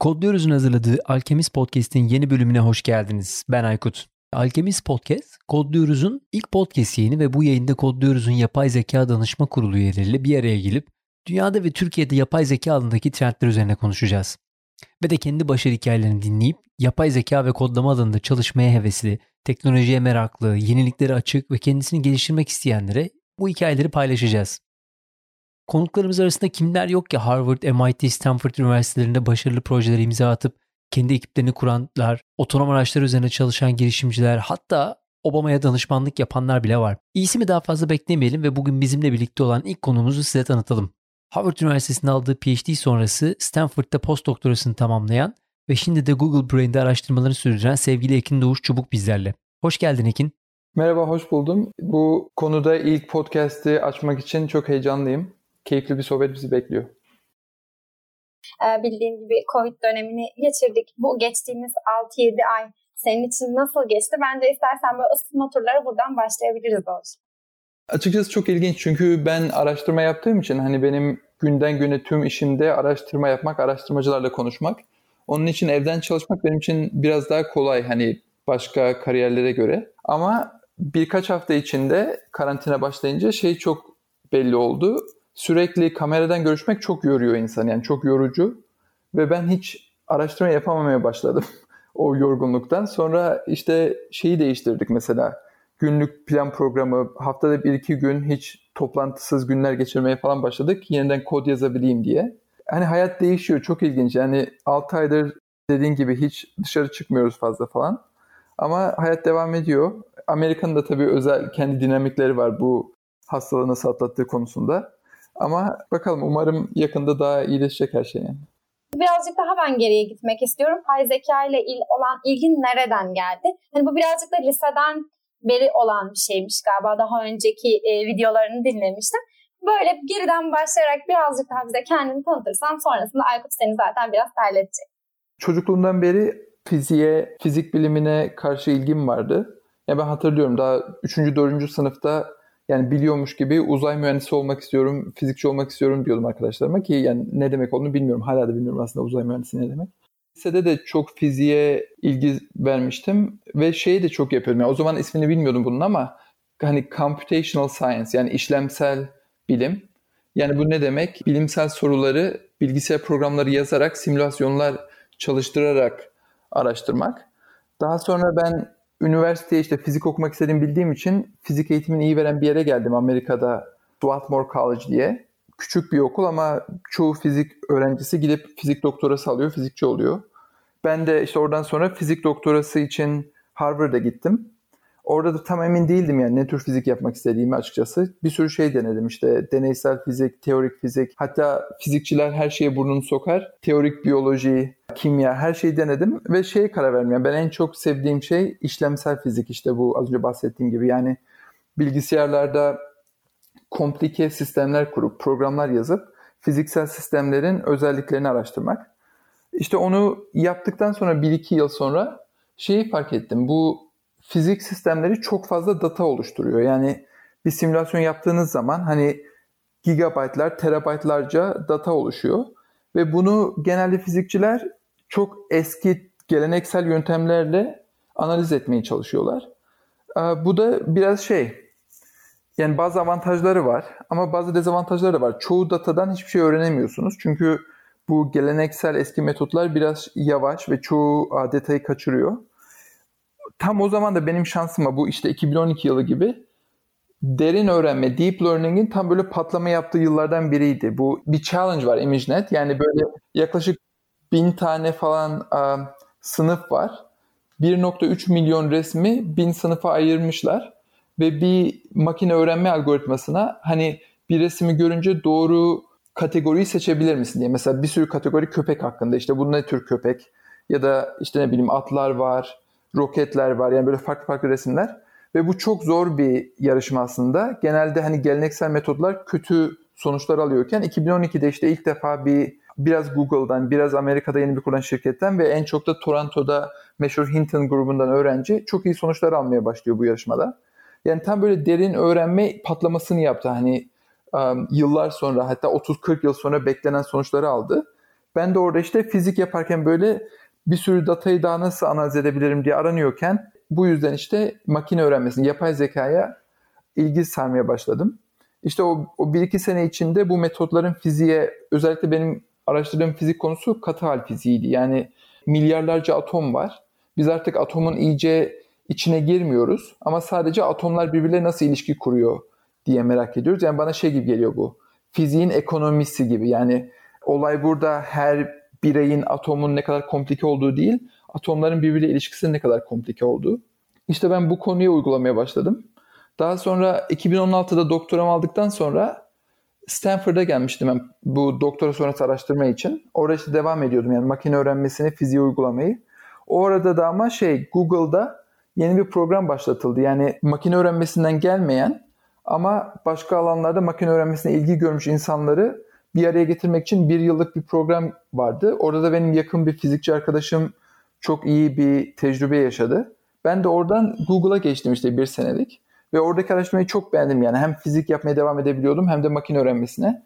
Kodluyoruz'un hazırladığı Alkemist Podcast'in yeni bölümüne hoş geldiniz. Ben Aykut. Alkemist Podcast, Kodluyoruz'un ilk podcast yayını ve bu yayında Kodluyoruz'un yapay zeka danışma kurulu üyeleriyle bir araya gelip dünyada ve Türkiye'de yapay zeka alanındaki trendler üzerine konuşacağız. Ve de kendi başarı hikayelerini dinleyip yapay zeka ve kodlama alanında çalışmaya hevesli, teknolojiye meraklı, yeniliklere açık ve kendisini geliştirmek isteyenlere bu hikayeleri paylaşacağız. Konuklarımız arasında kimler yok ki Harvard, MIT, Stanford üniversitelerinde başarılı projeleri imza atıp kendi ekiplerini kuranlar, otonom araçlar üzerine çalışan girişimciler, hatta Obama'ya danışmanlık yapanlar bile var. İyisi mi daha fazla beklemeyelim ve bugün bizimle birlikte olan ilk konumuzu size tanıtalım. Harvard Üniversitesi'nde aldığı PhD sonrası Stanford'da post doktorasını tamamlayan ve şimdi de Google Brain'de araştırmalarını sürdüren sevgili Ekin Doğuş Çubuk bizlerle. Hoş geldin Ekin. Merhaba, hoş buldum. Bu konuda ilk podcast'i açmak için çok heyecanlıyım keyifli bir sohbet bizi bekliyor. Ee, bildiğin gibi Covid dönemini geçirdik. Bu geçtiğimiz 6-7 ay senin için nasıl geçti? Bence istersen böyle ısınma turları buradan başlayabiliriz Doğuş. Açıkçası çok ilginç çünkü ben araştırma yaptığım için hani benim günden güne tüm işimde araştırma yapmak, araştırmacılarla konuşmak. Onun için evden çalışmak benim için biraz daha kolay hani başka kariyerlere göre. Ama birkaç hafta içinde karantina başlayınca şey çok belli oldu sürekli kameradan görüşmek çok yoruyor insan yani çok yorucu ve ben hiç araştırma yapamamaya başladım o yorgunluktan. Sonra işte şeyi değiştirdik mesela günlük plan programı haftada bir iki gün hiç toplantısız günler geçirmeye falan başladık yeniden kod yazabileyim diye. Hani hayat değişiyor çok ilginç yani 6 aydır dediğin gibi hiç dışarı çıkmıyoruz fazla falan. Ama hayat devam ediyor. Amerika'nın da tabii özel kendi dinamikleri var bu hastalığı nasıl atlattığı konusunda. Ama bakalım umarım yakında daha iyileşecek her şey yani. Birazcık daha ben geriye gitmek istiyorum. Yapay zeka ile il, olan ilgin nereden geldi? Hani bu birazcık da liseden beri olan bir şeymiş galiba. Daha önceki e, videolarını dinlemiştim. Böyle geriden başlayarak birazcık daha bize kendini tanıtırsan sonrasında Aykut seni zaten biraz terletecek. Çocukluğumdan beri fiziğe, fizik bilimine karşı ilgim vardı. Ya ben hatırlıyorum daha 3. 4. sınıfta yani biliyormuş gibi uzay mühendisi olmak istiyorum, fizikçi olmak istiyorum diyordum arkadaşlarıma ki yani ne demek olduğunu bilmiyorum. Hala da bilmiyorum aslında uzay mühendisi ne demek. Lisede de çok fiziğe ilgi vermiştim ve şeyi de çok yapıyordum. Yani o zaman ismini bilmiyordum bunun ama hani computational science yani işlemsel bilim. Yani bu ne demek? Bilimsel soruları bilgisayar programları yazarak, simülasyonlar çalıştırarak araştırmak. Daha sonra ben üniversiteye işte fizik okumak istediğimi bildiğim için fizik eğitimini iyi veren bir yere geldim Amerika'da Swarthmore College diye. Küçük bir okul ama çoğu fizik öğrencisi gidip fizik doktorası alıyor, fizikçi oluyor. Ben de işte oradan sonra fizik doktorası için Harvard'a gittim. Orada da tam emin değildim yani ne tür fizik yapmak istediğimi açıkçası. Bir sürü şey denedim işte deneysel fizik, teorik fizik. Hatta fizikçiler her şeye burnunu sokar. Teorik biyoloji, kimya her şeyi denedim ve şeye karar. Yani ben en çok sevdiğim şey işlemsel fizik işte bu az önce bahsettiğim gibi. Yani bilgisayarlarda komplike sistemler kurup programlar yazıp fiziksel sistemlerin özelliklerini araştırmak. İşte onu yaptıktan sonra 1-2 yıl sonra şeyi fark ettim. Bu fizik sistemleri çok fazla data oluşturuyor. Yani bir simülasyon yaptığınız zaman hani gigabaytlar, terabaytlarca data oluşuyor. Ve bunu genelde fizikçiler çok eski geleneksel yöntemlerle analiz etmeye çalışıyorlar. Ee, bu da biraz şey, yani bazı avantajları var ama bazı dezavantajları da var. Çoğu datadan hiçbir şey öğrenemiyorsunuz. Çünkü bu geleneksel eski metotlar biraz yavaş ve çoğu detayı kaçırıyor tam o zaman da benim şansıma bu işte 2012 yılı gibi derin öğrenme, deep learning'in tam böyle patlama yaptığı yıllardan biriydi. Bu bir challenge var ImageNet. Yani böyle yaklaşık bin tane falan uh, sınıf var. 1.3 milyon resmi bin sınıfa ayırmışlar. Ve bir makine öğrenme algoritmasına hani bir resmi görünce doğru kategoriyi seçebilir misin diye. Mesela bir sürü kategori köpek hakkında. İşte bu ne tür köpek? Ya da işte ne bileyim atlar var, roketler var yani böyle farklı farklı resimler. Ve bu çok zor bir yarışma aslında. Genelde hani geleneksel metodlar kötü sonuçlar alıyorken 2012'de işte ilk defa bir biraz Google'dan, biraz Amerika'da yeni bir kuran şirketten ve en çok da Toronto'da meşhur Hinton grubundan öğrenci çok iyi sonuçlar almaya başlıyor bu yarışmada. Yani tam böyle derin öğrenme patlamasını yaptı. Hani um, yıllar sonra hatta 30-40 yıl sonra beklenen sonuçları aldı. Ben de orada işte fizik yaparken böyle bir sürü datayı daha nasıl analiz edebilirim diye aranıyorken bu yüzden işte makine öğrenmesini, yapay zekaya ilgi sarmaya başladım. İşte o, o bir iki sene içinde bu metotların fiziğe özellikle benim araştırdığım fizik konusu katı hal fiziğiydi. Yani milyarlarca atom var. Biz artık atomun iyice içine girmiyoruz ama sadece atomlar birbirleriyle nasıl ilişki kuruyor diye merak ediyoruz. Yani bana şey gibi geliyor bu. Fiziğin ekonomisi gibi. Yani olay burada her bireyin atomun ne kadar komplike olduğu değil, atomların birbiriyle ilişkisinin ne kadar komplike olduğu. İşte ben bu konuyu uygulamaya başladım. Daha sonra 2016'da doktoramı aldıktan sonra Stanford'a gelmiştim ben bu doktora sonrası araştırma için. Orada işte devam ediyordum yani makine öğrenmesini, fiziği uygulamayı. O arada da ama şey Google'da yeni bir program başlatıldı. Yani makine öğrenmesinden gelmeyen ama başka alanlarda makine öğrenmesine ilgi görmüş insanları bir araya getirmek için bir yıllık bir program vardı. Orada da benim yakın bir fizikçi arkadaşım çok iyi bir tecrübe yaşadı. Ben de oradan Google'a geçtim işte bir senelik. Ve oradaki araştırmayı çok beğendim yani. Hem fizik yapmaya devam edebiliyordum hem de makine öğrenmesine.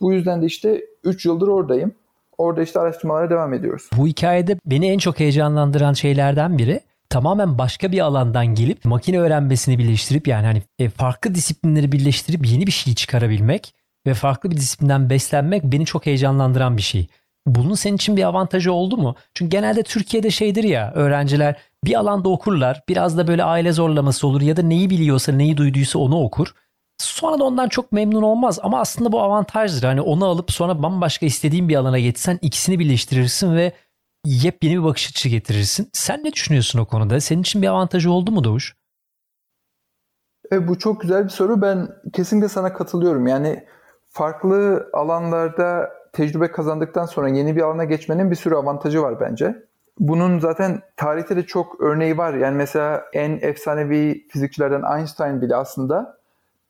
Bu yüzden de işte 3 yıldır oradayım. Orada işte araştırmalara devam ediyoruz. Bu hikayede beni en çok heyecanlandıran şeylerden biri tamamen başka bir alandan gelip makine öğrenmesini birleştirip yani hani e, farklı disiplinleri birleştirip yeni bir şey çıkarabilmek ve farklı bir disiplinden beslenmek beni çok heyecanlandıran bir şey. Bunun senin için bir avantajı oldu mu? Çünkü genelde Türkiye'de şeydir ya öğrenciler bir alanda okurlar. Biraz da böyle aile zorlaması olur ya da neyi biliyorsa neyi duyduysa onu okur. Sonra da ondan çok memnun olmaz ama aslında bu avantajdır. Hani onu alıp sonra bambaşka istediğin bir alana geçsen ikisini birleştirirsin ve yepyeni bir bakış açısı getirirsin. Sen ne düşünüyorsun o konuda? Senin için bir avantajı oldu mu Doğuş? E, bu çok güzel bir soru. Ben kesinlikle sana katılıyorum. Yani farklı alanlarda tecrübe kazandıktan sonra yeni bir alana geçmenin bir sürü avantajı var bence. Bunun zaten tarihte de çok örneği var. Yani mesela en efsanevi fizikçilerden Einstein bile aslında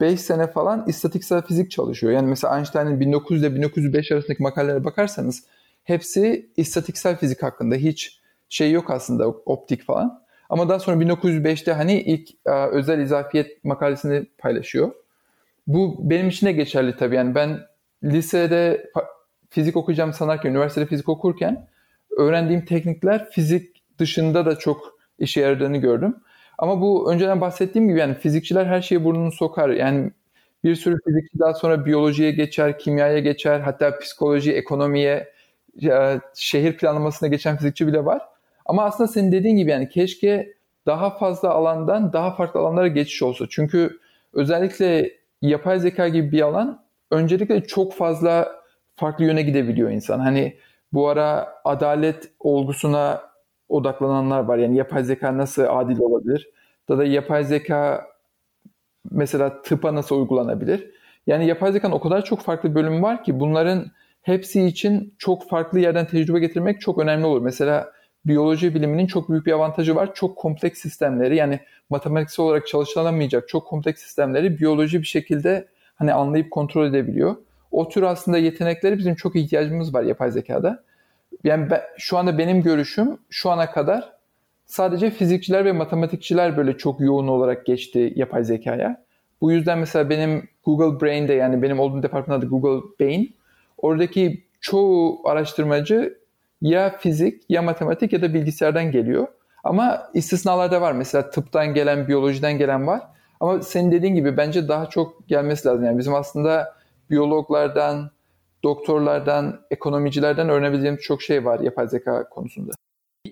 5 sene falan istatistiksel fizik çalışıyor. Yani mesela Einstein'ın 1900 ile 1905 arasındaki makalelere bakarsanız hepsi istatistiksel fizik hakkında. Hiç şey yok aslında optik falan. Ama daha sonra 1905'te hani ilk e, özel izafiyet makalesini paylaşıyor. Bu benim için de geçerli tabii. Yani ben lisede fizik okuyacağım sanarken, üniversitede fizik okurken öğrendiğim teknikler fizik dışında da çok işe yaradığını gördüm. Ama bu önceden bahsettiğim gibi yani fizikçiler her şeye burnunu sokar. Yani bir sürü fizikçi daha sonra biyolojiye geçer, kimyaya geçer, hatta psikoloji, ekonomiye, şehir planlamasına geçen fizikçi bile var. Ama aslında senin dediğin gibi yani keşke daha fazla alandan daha farklı alanlara geçiş olsa. Çünkü özellikle yapay zeka gibi bir alan öncelikle çok fazla farklı yöne gidebiliyor insan. Hani bu ara adalet olgusuna odaklananlar var. Yani yapay zeka nasıl adil olabilir? Da da yapay zeka mesela tıpa nasıl uygulanabilir? Yani yapay zekanın o kadar çok farklı bölümü var ki bunların hepsi için çok farklı yerden tecrübe getirmek çok önemli olur. Mesela biyoloji biliminin çok büyük bir avantajı var. Çok kompleks sistemleri yani matematiksel olarak çalışılamayacak çok kompleks sistemleri biyoloji bir şekilde hani anlayıp kontrol edebiliyor. O tür aslında yetenekleri bizim çok ihtiyacımız var yapay zekada. Yani ben, şu anda benim görüşüm şu ana kadar sadece fizikçiler ve matematikçiler böyle çok yoğun olarak geçti yapay zekaya. Bu yüzden mesela benim Google Brain'de yani benim olduğum departmanda Google Brain oradaki çoğu araştırmacı ya fizik ya matematik ya da bilgisayardan geliyor. Ama istisnalar da var. Mesela tıptan gelen, biyolojiden gelen var. Ama senin dediğin gibi bence daha çok gelmesi lazım. Yani bizim aslında biyologlardan, doktorlardan, ekonomicilerden öğrenebileceğimiz çok şey var yapay zeka konusunda.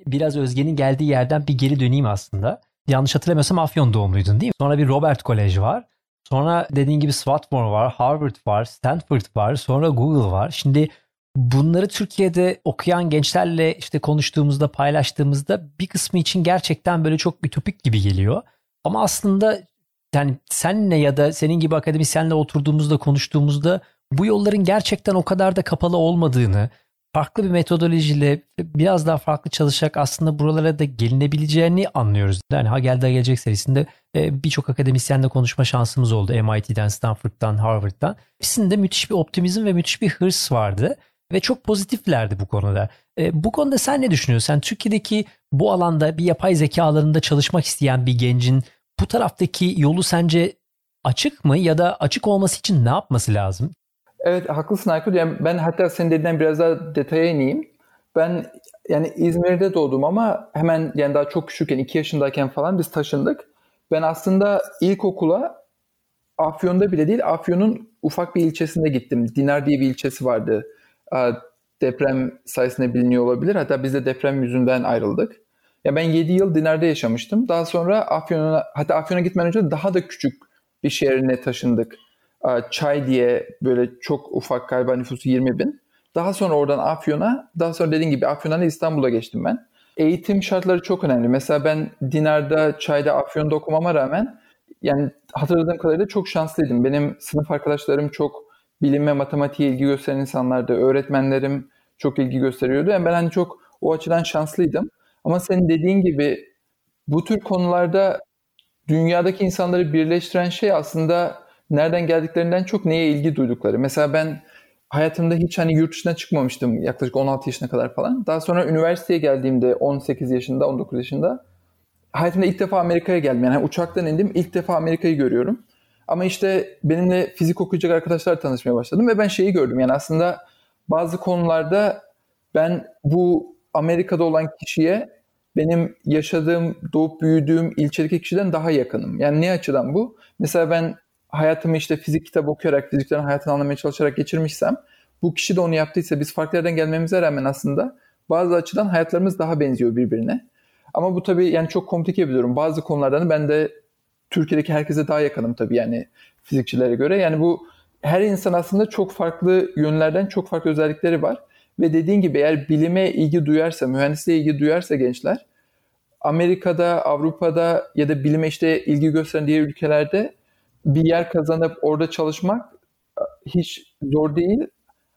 Biraz Özge'nin geldiği yerden bir geri döneyim aslında. Yanlış hatırlamıyorsam Afyon doğumluydun değil mi? Sonra bir Robert Kolej var. Sonra dediğin gibi Swarthmore var, Harvard var, Stanford var, sonra Google var. Şimdi bunları Türkiye'de okuyan gençlerle işte konuştuğumuzda, paylaştığımızda bir kısmı için gerçekten böyle çok ütopik gibi geliyor. Ama aslında yani senle ya da senin gibi akademisyenle oturduğumuzda konuştuğumuzda bu yolların gerçekten o kadar da kapalı olmadığını, farklı bir metodolojiyle biraz daha farklı çalışarak aslında buralara da gelinebileceğini anlıyoruz. Yani Ha Geldi Gelecek serisinde e, birçok akademisyenle konuşma şansımız oldu. MIT'den, Stanford'dan, Harvard'dan. Hepsinde müthiş bir optimizm ve müthiş bir hırs vardı ve çok pozitiflerdi bu konuda. E, bu konuda sen ne düşünüyorsun? Sen Türkiye'deki bu alanda bir yapay zeka alanında çalışmak isteyen bir gencin bu taraftaki yolu sence açık mı ya da açık olması için ne yapması lazım? Evet haklısın Aykut. Yani ben hatta senin dediğinden biraz daha detaya ineyim. Ben yani İzmir'de doğdum ama hemen yani daha çok küçükken 2 yaşındayken falan biz taşındık. Ben aslında ilkokula Afyon'da bile değil Afyon'un ufak bir ilçesinde gittim. Dinar diye bir ilçesi vardı. Deprem sayesinde biliniyor olabilir. Hatta biz de deprem yüzünden ayrıldık. Ya ben 7 yıl Dinar'da yaşamıştım. Daha sonra Afyon'a hatta Afyon'a gitmeden önce daha da küçük bir şehrine taşındık. Çay diye böyle çok ufak galiba nüfusu 20 bin. Daha sonra oradan Afyon'a, daha sonra dediğim gibi Afyon'dan İstanbul'a geçtim ben. Eğitim şartları çok önemli. Mesela ben Dinar'da, Çay'da, Afyon'da okumama rağmen yani hatırladığım kadarıyla çok şanslıydım. Benim sınıf arkadaşlarım çok bilim ve matematiğe ilgi gösteren insanlardı. Öğretmenlerim çok ilgi gösteriyordu. Yani ben hani çok o açıdan şanslıydım. Ama senin dediğin gibi bu tür konularda dünyadaki insanları birleştiren şey aslında nereden geldiklerinden çok neye ilgi duydukları. Mesela ben hayatımda hiç hani yurt dışına çıkmamıştım yaklaşık 16 yaşına kadar falan. Daha sonra üniversiteye geldiğimde 18 yaşında, 19 yaşında hayatımda ilk defa Amerika'ya geldim. Yani uçaktan indim, ilk defa Amerika'yı görüyorum. Ama işte benimle fizik okuyacak arkadaşlar tanışmaya başladım ve ben şeyi gördüm. Yani aslında bazı konularda ben bu Amerika'da olan kişiye benim yaşadığım, doğup büyüdüğüm ilçedeki kişiden daha yakınım. Yani ne açıdan bu? Mesela ben hayatımı işte fizik kitabı okuyarak, fiziklerin hayatını anlamaya çalışarak geçirmişsem, bu kişi de onu yaptıysa biz farklı yerden gelmemize rağmen aslında bazı açıdan hayatlarımız daha benziyor birbirine. Ama bu tabii yani çok komplike bir durum. Bazı konulardan ben de Türkiye'deki herkese daha yakınım tabii yani fizikçilere göre. Yani bu her insan aslında çok farklı yönlerden çok farklı özellikleri var. Ve dediğin gibi eğer bilime ilgi duyarsa, mühendisliğe ilgi duyarsa gençler Amerika'da, Avrupa'da ya da bilime işte ilgi gösteren diğer ülkelerde bir yer kazanıp orada çalışmak hiç zor değil.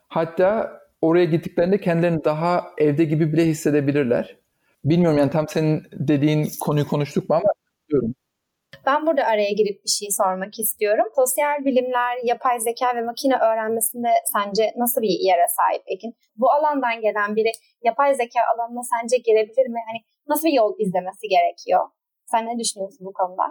Hatta oraya gittiklerinde kendilerini daha evde gibi bile hissedebilirler. Bilmiyorum yani tam senin dediğin konuyu konuştuk mu ama diyorum. Ben burada araya girip bir şey sormak istiyorum. Sosyal bilimler, yapay zeka ve makine öğrenmesinde sence nasıl bir yere sahip Ekin? Bu alandan gelen biri yapay zeka alanına sence girebilir mi? Hani nasıl bir yol izlemesi gerekiyor? Sen ne düşünüyorsun bu konuda?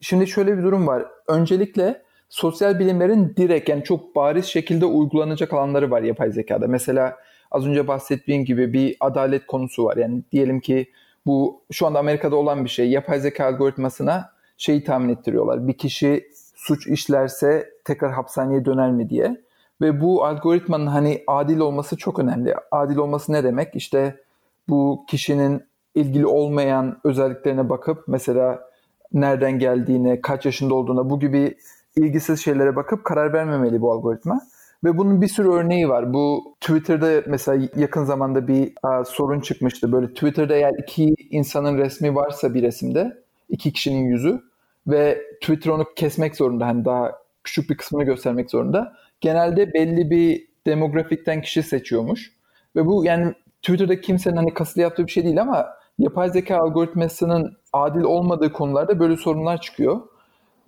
Şimdi şöyle bir durum var. Öncelikle sosyal bilimlerin direkt yani çok bariz şekilde uygulanacak alanları var yapay zekada. Mesela az önce bahsettiğim gibi bir adalet konusu var. Yani diyelim ki bu şu anda Amerika'da olan bir şey. Yapay zeka algoritmasına şeyi tahmin ettiriyorlar. Bir kişi suç işlerse tekrar hapishaneye döner mi diye. Ve bu algoritmanın hani adil olması çok önemli. Adil olması ne demek? İşte bu kişinin ilgili olmayan özelliklerine bakıp mesela nereden geldiğine, kaç yaşında olduğuna bu gibi ilgisiz şeylere bakıp karar vermemeli bu algoritma. Ve bunun bir sürü örneği var. Bu Twitter'da mesela yakın zamanda bir a, sorun çıkmıştı. Böyle Twitter'da eğer iki insanın resmi varsa bir resimde, iki kişinin yüzü ve Twitter onu kesmek zorunda. Hani daha küçük bir kısmını göstermek zorunda. Genelde belli bir demografikten kişi seçiyormuş. Ve bu yani Twitter'da kimsenin hani kasıtlı yaptığı bir şey değil ama yapay zeka algoritmasının adil olmadığı konularda böyle sorunlar çıkıyor.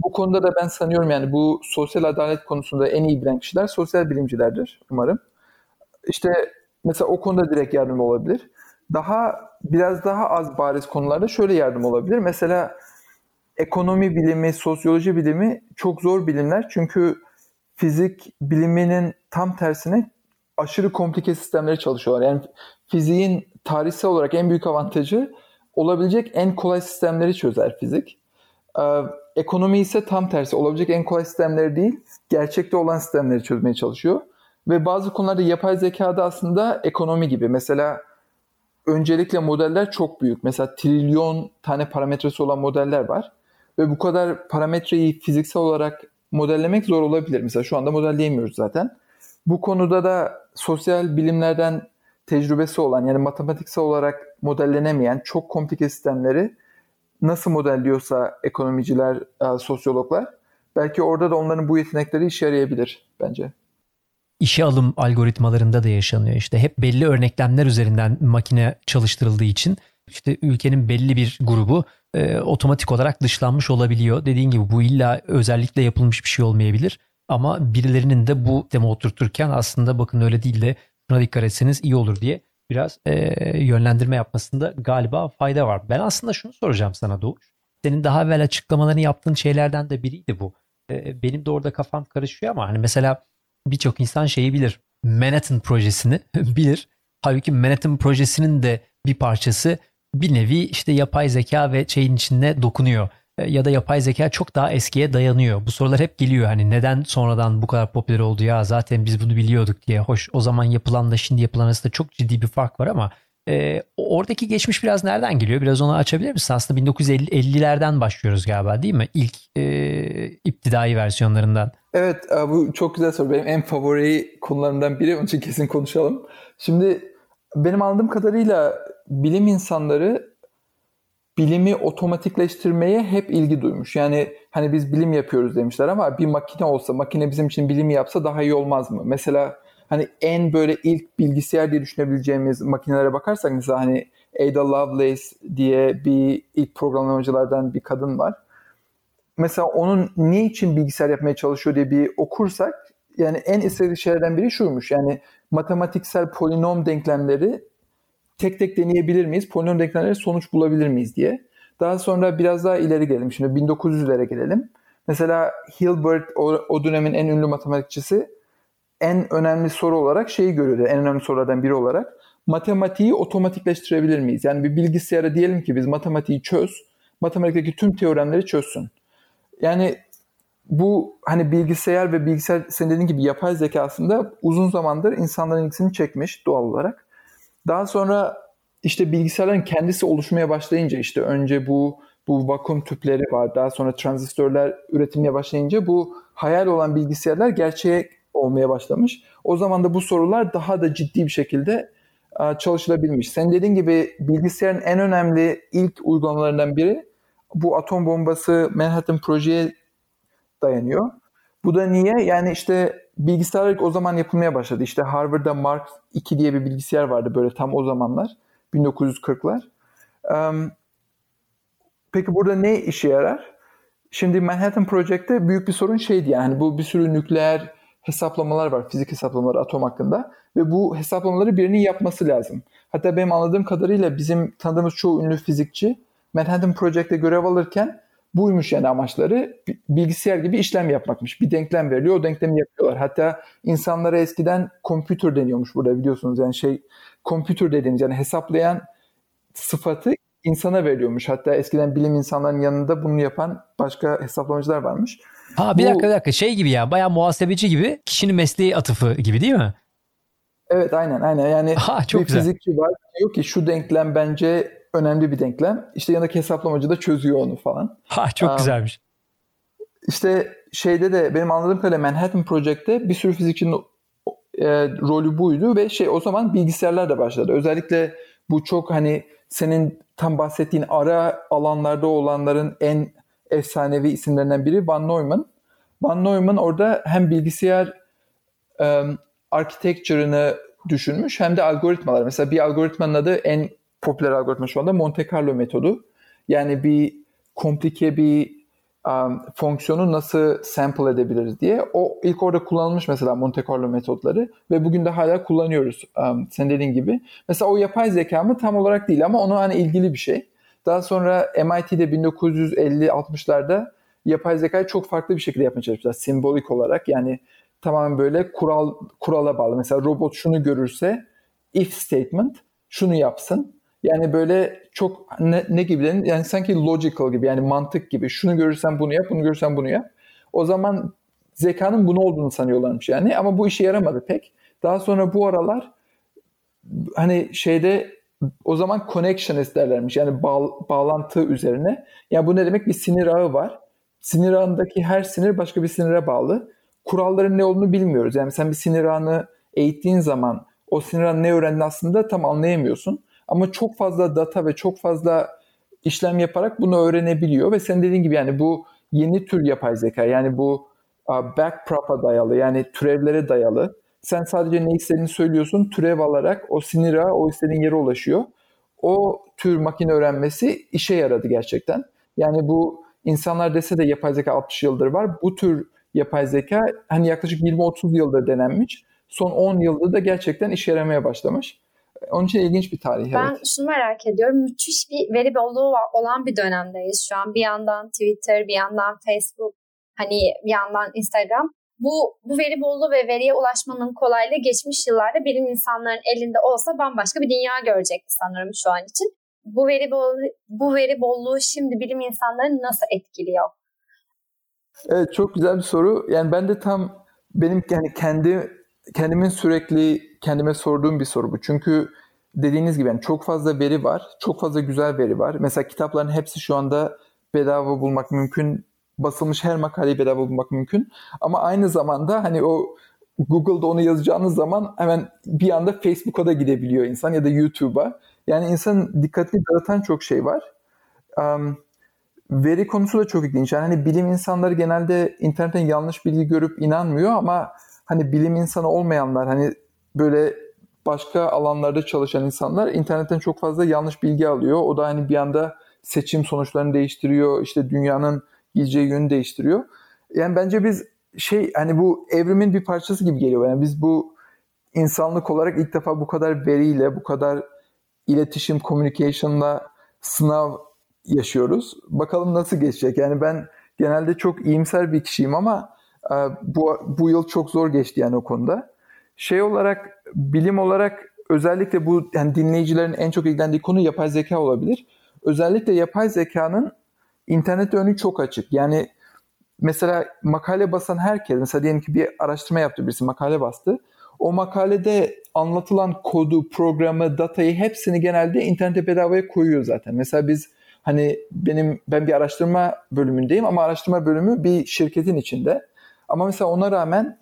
Bu konuda da ben sanıyorum yani bu sosyal adalet konusunda en iyi bilen kişiler sosyal bilimcilerdir umarım. İşte mesela o konuda direkt yardım olabilir. Daha biraz daha az bariz konularda şöyle yardım olabilir. Mesela ekonomi bilimi, sosyoloji bilimi çok zor bilimler. Çünkü fizik biliminin tam tersine aşırı komplike sistemleri çalışıyorlar. Yani fiziğin tarihsel olarak en büyük avantajı olabilecek en kolay sistemleri çözer fizik. Ee, ekonomi ise tam tersi. Olabilecek en kolay sistemleri değil, gerçekte olan sistemleri çözmeye çalışıyor. Ve bazı konularda yapay zekada aslında ekonomi gibi. Mesela öncelikle modeller çok büyük. Mesela trilyon tane parametresi olan modeller var. Ve bu kadar parametreyi fiziksel olarak modellemek zor olabilir. Mesela şu anda modelleyemiyoruz zaten. Bu konuda da sosyal bilimlerden tecrübesi olan yani matematiksel olarak modellenemeyen çok komplike sistemleri nasıl modelliyorsa ekonomiciler, e, sosyologlar belki orada da onların bu yetenekleri işe yarayabilir bence. İşe alım algoritmalarında da yaşanıyor. İşte hep belli örneklemler üzerinden makine çalıştırıldığı için işte ülkenin belli bir grubu e, otomatik olarak dışlanmış olabiliyor. Dediğin gibi bu illa özellikle yapılmış bir şey olmayabilir. Ama birilerinin de bu tema oturturken aslında bakın öyle değil de buna dikkat etseniz iyi olur diye biraz e, yönlendirme yapmasında galiba fayda var. Ben aslında şunu soracağım sana Doğuş. Senin daha evvel açıklamalarını yaptığın şeylerden de biriydi bu. E, benim de orada kafam karışıyor ama hani mesela birçok insan şeyi bilir. Manhattan projesini bilir. Halbuki Manhattan projesinin de bir parçası bir nevi işte yapay zeka ve şeyin içinde dokunuyor. E, ya da yapay zeka çok daha eskiye dayanıyor. Bu sorular hep geliyor hani neden sonradan bu kadar popüler oldu ya zaten biz bunu biliyorduk diye. Hoş o zaman yapılanla şimdi yapılan arasında çok ciddi bir fark var ama e, oradaki geçmiş biraz nereden geliyor? Biraz onu açabilir misin? Aslında 1950'lerden başlıyoruz galiba değil mi? İlk e, iptidai versiyonlarından. Evet e, bu çok güzel soru. Benim en favori konularımdan biri. Onun için kesin konuşalım. Şimdi benim anladığım kadarıyla bilim insanları bilimi otomatikleştirmeye hep ilgi duymuş. Yani hani biz bilim yapıyoruz demişler ama bir makine olsa, makine bizim için bilimi yapsa daha iyi olmaz mı? Mesela hani en böyle ilk bilgisayar diye düşünebileceğimiz makinelere bakarsak mesela hani Ada Lovelace diye bir ilk programlamacılardan bir kadın var. Mesela onun ne için bilgisayar yapmaya çalışıyor diye bir okursak yani en istediği şeylerden biri şuymuş. Yani matematiksel polinom denklemleri tek tek deneyebilir miyiz? Polinom denklemleri sonuç bulabilir miyiz diye. Daha sonra biraz daha ileri gelelim. Şimdi 1900'lere gelelim. Mesela Hilbert o, o dönemin en ünlü matematikçisi en önemli soru olarak şeyi görüyordu. En önemli sorulardan biri olarak matematiği otomatikleştirebilir miyiz? Yani bir bilgisayara diyelim ki biz matematiği çöz, matematikteki tüm teoremleri çözsün. Yani bu hani bilgisayar ve bilgisayar senin dediğin gibi yapay zeka aslında uzun zamandır insanların ilgisini çekmiş doğal olarak. Daha sonra işte bilgisayarların kendisi oluşmaya başlayınca işte önce bu bu vakum tüpleri var. Daha sonra transistörler üretilmeye başlayınca bu hayal olan bilgisayarlar gerçeğe olmaya başlamış. O zaman da bu sorular daha da ciddi bir şekilde çalışılabilmiş. Sen dediğin gibi bilgisayarın en önemli ilk uygulamalarından biri bu atom bombası Manhattan projeye dayanıyor. Bu da niye? Yani işte bilgisayar o zaman yapılmaya başladı. İşte Harvard'da Mark II diye bir bilgisayar vardı böyle tam o zamanlar. 1940'lar. Um, peki burada ne işe yarar? Şimdi Manhattan Project'te büyük bir sorun şeydi yani bu bir sürü nükleer hesaplamalar var, fizik hesaplamaları atom hakkında ve bu hesaplamaları birinin yapması lazım. Hatta benim anladığım kadarıyla bizim tanıdığımız çoğu ünlü fizikçi Manhattan Project'te görev alırken buymuş yani amaçları bilgisayar gibi işlem yapmakmış. Bir denklem veriliyor, o denklemi yapıyorlar. Hatta insanlara eskiden computer deniyormuş burada biliyorsunuz. Yani şey computer dediğimiz yani hesaplayan sıfatı insana veriyormuş. Hatta eskiden bilim insanların yanında bunu yapan başka hesaplamacılar varmış. Ha bir Bu, dakika bir dakika şey gibi ya bayağı muhasebeci gibi kişinin mesleği atıfı gibi değil mi? Evet aynen aynen yani ha, çok bir güzel. fizikçi var diyor ki şu denklem bence önemli bir denklem. İşte yanındaki hesaplamacı da çözüyor onu falan. Ha çok um, güzelmiş. İşte şeyde de benim anladığım kadarıyla Manhattan Project'te bir sürü fizikçinin e, rolü buydu ve şey o zaman bilgisayarlar da başladı. Özellikle bu çok hani senin tam bahsettiğin ara alanlarda olanların en efsanevi isimlerinden biri Van Neumann. Van Neumann orada hem bilgisayar um, architecture'ını düşünmüş hem de algoritmalar. Mesela bir algoritmanın adı en popüler algoritma şu anda Monte Carlo metodu. Yani bir komplike bir um, fonksiyonu nasıl sample edebiliriz diye. O ilk orada kullanılmış mesela Monte Carlo metotları ve bugün de hala kullanıyoruz um, sen dediğin gibi. Mesela o yapay zeka mı tam olarak değil ama ona hani ilgili bir şey. Daha sonra MIT'de 1950-60'larda yapay zekayı çok farklı bir şekilde yapmaya çalışmışlar. Simbolik olarak yani tamamen böyle kural kurala bağlı. Mesela robot şunu görürse if statement şunu yapsın. Yani böyle çok ne, ne gibi yani sanki logical gibi yani mantık gibi. Şunu görürsen bunu yap, bunu görürsen bunu yap. O zaman zekanın bunu olduğunu sanıyorlarmış yani ama bu işe yaramadı pek. Daha sonra bu aralar hani şeyde o zaman connection isterlermiş yani bağ, bağlantı üzerine. Yani bu ne demek? Bir sinir ağı var. Sinir ağındaki her sinir başka bir sinire bağlı. Kuralların ne olduğunu bilmiyoruz. Yani sen bir sinir ağını eğittiğin zaman o sinir ağını ne öğrendiğini aslında tam anlayamıyorsun. Ama çok fazla data ve çok fazla işlem yaparak bunu öğrenebiliyor ve sen dediğin gibi yani bu yeni tür yapay zeka yani bu backprop'a dayalı yani türevlere dayalı. Sen sadece ne istediğini söylüyorsun, türev alarak o sinir ağı o istediğin yere ulaşıyor. O tür makine öğrenmesi işe yaradı gerçekten. Yani bu insanlar dese de yapay zeka 60 yıldır var. Bu tür yapay zeka hani yaklaşık 20-30 yıldır denenmiş. Son 10 yılda da gerçekten işe yaramaya başlamış. Onun için ilginç bir tarih. Ben evet. şunu merak ediyorum. Müthiş bir veri bolluğu olan bir dönemdeyiz şu an. Bir yandan Twitter, bir yandan Facebook, hani bir yandan Instagram. bu, bu veri bolluğu ve veriye ulaşmanın kolaylığı geçmiş yıllarda bilim insanların elinde olsa bambaşka bir dünya görecekti sanırım şu an için. Bu veri bolluğu, bu veri bolluğu şimdi bilim insanlarını nasıl etkiliyor? Evet çok güzel bir soru. Yani ben de tam benim yani kendi kendimin sürekli kendime sorduğum bir soru bu. Çünkü dediğiniz gibi yani çok fazla veri var. Çok fazla güzel veri var. Mesela kitapların hepsi şu anda bedava bulmak mümkün. Basılmış her makaleyi bedava bulmak mümkün. Ama aynı zamanda hani o Google'da onu yazacağınız zaman hemen bir anda Facebook'a da gidebiliyor insan ya da YouTube'a. Yani insanın dikkatini dağıtan çok şey var. Um, veri konusu da çok ilginç. Yani hani bilim insanları genelde internetten yanlış bilgi görüp inanmıyor ama hani bilim insanı olmayanlar hani böyle başka alanlarda çalışan insanlar internetten çok fazla yanlış bilgi alıyor. O da hani bir anda seçim sonuçlarını değiştiriyor. işte dünyanın gideceği yönü değiştiriyor. Yani bence biz şey hani bu evrimin bir parçası gibi geliyor. Yani biz bu insanlık olarak ilk defa bu kadar veriyle, bu kadar iletişim, communication'la sınav yaşıyoruz. Bakalım nasıl geçecek. Yani ben genelde çok iyimser bir kişiyim ama bu, bu yıl çok zor geçti yani o konuda. Şey olarak, bilim olarak özellikle bu yani dinleyicilerin en çok ilgilendiği konu yapay zeka olabilir. Özellikle yapay zekanın internet önü çok açık. Yani mesela makale basan herkes, mesela diyelim ki bir araştırma yaptı birisi makale bastı. O makalede anlatılan kodu, programı, datayı hepsini genelde internete bedavaya koyuyor zaten. Mesela biz hani benim ben bir araştırma bölümündeyim ama araştırma bölümü bir şirketin içinde. Ama mesela ona rağmen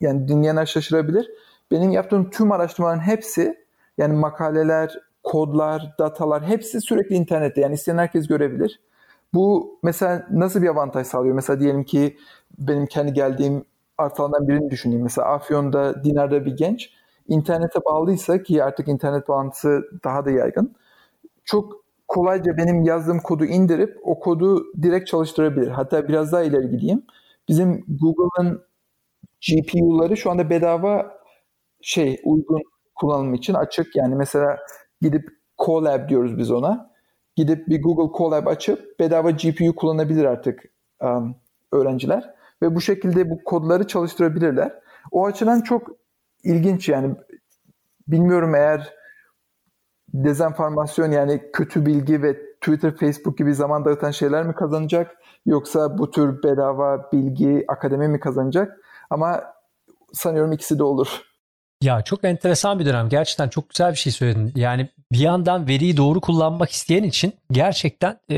yani dinleyenler şaşırabilir. Benim yaptığım tüm araştırmaların hepsi yani makaleler, kodlar, datalar hepsi sürekli internette. Yani isteyen herkes görebilir. Bu mesela nasıl bir avantaj sağlıyor? Mesela diyelim ki benim kendi geldiğim artalardan birini düşüneyim. Mesela Afyon'da, Dinar'da bir genç internete bağlıysa ki artık internet bağlantısı daha da yaygın. Çok kolayca benim yazdığım kodu indirip o kodu direkt çalıştırabilir. Hatta biraz daha ileri gideyim. Bizim Google'ın GPU'ları şu anda bedava şey uygun kullanım için açık. Yani mesela gidip Colab diyoruz biz ona. Gidip bir Google Colab açıp bedava GPU kullanabilir artık um, öğrenciler. Ve bu şekilde bu kodları çalıştırabilirler. O açıdan çok ilginç yani. Bilmiyorum eğer dezenformasyon yani kötü bilgi ve Twitter, Facebook gibi zaman dağıtan şeyler mi kazanacak? Yoksa bu tür bedava bilgi, akademi mi kazanacak? Ama sanıyorum ikisi de olur. Ya çok enteresan bir dönem. Gerçekten çok güzel bir şey söyledin. Yani bir yandan veriyi doğru kullanmak isteyen için gerçekten ee,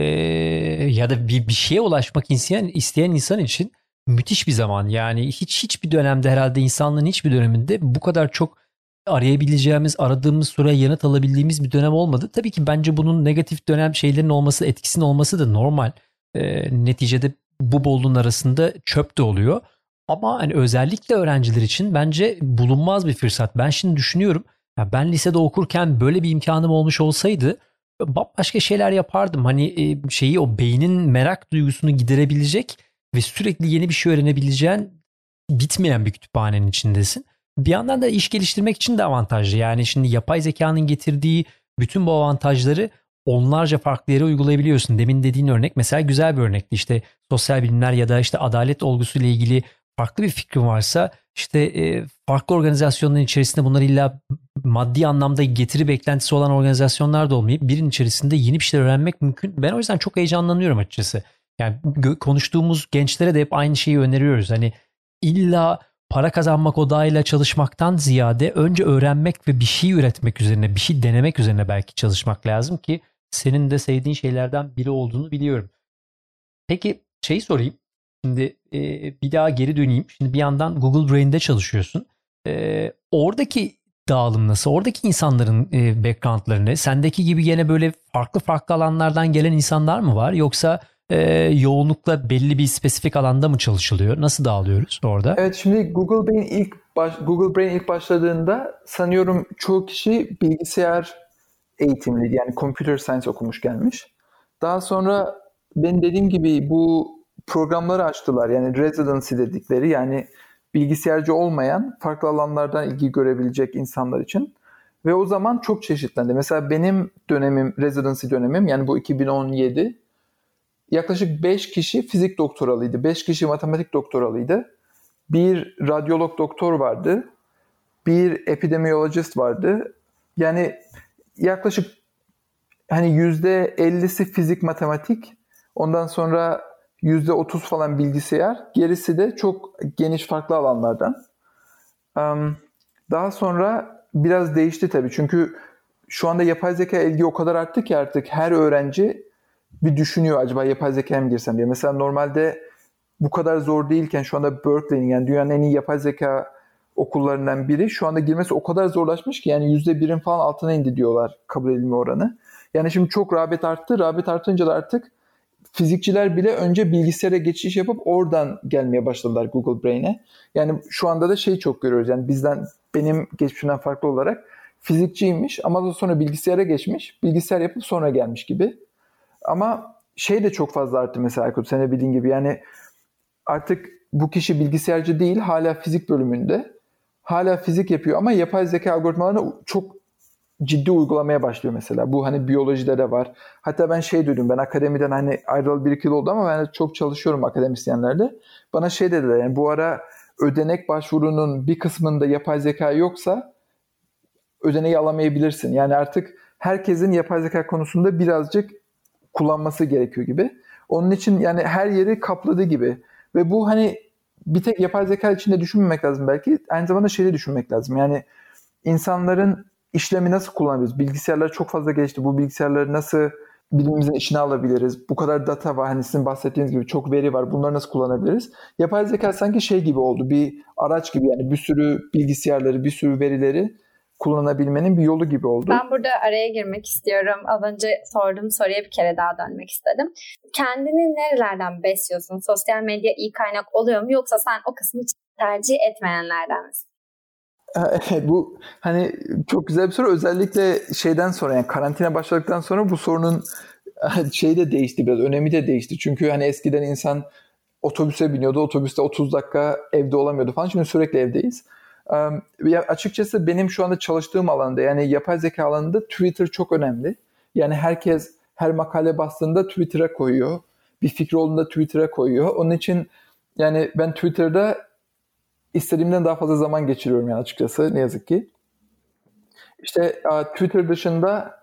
ya da bir, bir şeye ulaşmak isteyen, isteyen insan için müthiş bir zaman. Yani hiç hiçbir dönemde herhalde insanlığın hiçbir döneminde bu kadar çok arayabileceğimiz, aradığımız soruya yanıt alabildiğimiz bir dönem olmadı. Tabii ki bence bunun negatif dönem şeylerin olması, etkisinin olması da normal. E, neticede bu bolluğun arasında çöp de oluyor. Ama hani özellikle öğrenciler için bence bulunmaz bir fırsat. Ben şimdi düşünüyorum. Ya ben lisede okurken böyle bir imkanım olmuş olsaydı bambaşka şeyler yapardım. Hani e, şeyi o beynin merak duygusunu giderebilecek ve sürekli yeni bir şey öğrenebileceğin bitmeyen bir kütüphanenin içindesin. Bir yandan da iş geliştirmek için de avantajlı. Yani şimdi yapay zekanın getirdiği bütün bu avantajları onlarca farklı yere uygulayabiliyorsun. Demin dediğin örnek mesela güzel bir örnekti. İşte sosyal bilimler ya da işte adalet olgusuyla ilgili farklı bir fikrin varsa işte e, farklı organizasyonların içerisinde bunlar illa maddi anlamda getiri beklentisi olan organizasyonlar da olmayıp birinin içerisinde yeni bir şeyler öğrenmek mümkün. Ben o yüzden çok heyecanlanıyorum açıkçası. Yani konuştuğumuz gençlere de hep aynı şeyi öneriyoruz. Hani illa para kazanmak odağıyla çalışmaktan ziyade önce öğrenmek ve bir şey üretmek üzerine, bir şey denemek üzerine belki çalışmak lazım ki senin de sevdiğin şeylerden biri olduğunu biliyorum. Peki şeyi sorayım. Şimdi e, bir daha geri döneyim. Şimdi bir yandan Google Brain'de çalışıyorsun. E, oradaki dağılım nasıl? Oradaki insanların e, backgroundları Sendeki gibi yine böyle farklı farklı alanlardan gelen insanlar mı var? Yoksa e, yoğunlukla belli bir spesifik alanda mı çalışılıyor? Nasıl dağılıyoruz orada? Evet şimdi Google Brain ilk baş, Google Brain ilk başladığında sanıyorum çoğu kişi bilgisayar eğitimliydi. Yani computer science okumuş gelmiş. Daha sonra ben dediğim gibi bu programları açtılar. Yani residency dedikleri yani bilgisayarcı olmayan farklı alanlardan ilgi görebilecek insanlar için. Ve o zaman çok çeşitlendi. Mesela benim dönemim, residency dönemim yani bu 2017 yaklaşık 5 kişi fizik doktoralıydı. 5 kişi matematik doktoralıydı. bir radyolog doktor vardı, bir epidemiologist vardı. Yani yaklaşık hani yüzde 50'si fizik matematik, ondan sonra yüzde 30 falan bilgisayar, gerisi de çok geniş farklı alanlardan. Daha sonra biraz değişti tabii çünkü şu anda yapay zeka ilgi o kadar arttı ki artık her öğrenci bir düşünüyor acaba yapay zeka mı girsem diye. Mesela normalde bu kadar zor değilken şu anda Berkeley'nin yani dünyanın en iyi yapay zeka okullarından biri şu anda girmesi o kadar zorlaşmış ki yani %1'in falan altına indi diyorlar kabul edilme oranı. Yani şimdi çok rağbet arttı. Rağbet artınca da artık fizikçiler bile önce bilgisayara geçiş yapıp oradan gelmeye başladılar Google Brain'e. Yani şu anda da şey çok görüyoruz. Yani bizden benim geçmişimden farklı olarak fizikçiymiş ama da sonra bilgisayara geçmiş. Bilgisayar yapıp sonra gelmiş gibi. Ama şey de çok fazla arttı mesela Aykut sen de bildiğin gibi. Yani artık bu kişi bilgisayarcı değil hala fizik bölümünde. Hala fizik yapıyor ama yapay zeka algoritmalarını çok ciddi uygulamaya başlıyor mesela. Bu hani biyolojide de var. Hatta ben şey duydum ben akademiden hani ayrılalı bir iki yıl oldu ama ben çok çalışıyorum akademisyenlerle. Bana şey dediler yani bu ara ödenek başvurunun bir kısmında yapay zeka yoksa ödeneği alamayabilirsin. Yani artık herkesin yapay zeka konusunda birazcık kullanması gerekiyor gibi. Onun için yani her yeri kapladı gibi. Ve bu hani bir tek yapay zeka içinde düşünmemek lazım belki. Aynı zamanda şeyi düşünmek lazım. Yani insanların işlemi nasıl kullanabiliriz? Bilgisayarlar çok fazla gelişti. Bu bilgisayarları nasıl bilimimizin içine alabiliriz? Bu kadar data var. Hani sizin bahsettiğiniz gibi çok veri var. Bunları nasıl kullanabiliriz? Yapay zeka sanki şey gibi oldu. Bir araç gibi yani bir sürü bilgisayarları, bir sürü verileri kullanabilmenin bir yolu gibi oldu. Ben burada araya girmek istiyorum. Az önce sorduğum soruya bir kere daha dönmek istedim. Kendini nerelerden besliyorsun? Sosyal medya iyi kaynak oluyor mu yoksa sen o kısmı tercih etmeyenlerden misin? Evet bu hani çok güzel bir soru. Özellikle şeyden sonra yani karantina başladıktan sonra bu sorunun şey de değişti biraz. Önemi de değişti. Çünkü hani eskiden insan otobüse biniyordu. Otobüste 30 dakika evde olamıyordu falan. Şimdi sürekli evdeyiz. Açıkçası benim şu anda çalıştığım alanda yani yapay zeka alanında Twitter çok önemli. Yani herkes her makale bastığında Twitter'a koyuyor. Bir fikri olduğunda Twitter'a koyuyor. Onun için yani ben Twitter'da istediğimden daha fazla zaman geçiriyorum yani açıkçası ne yazık ki. İşte Twitter dışında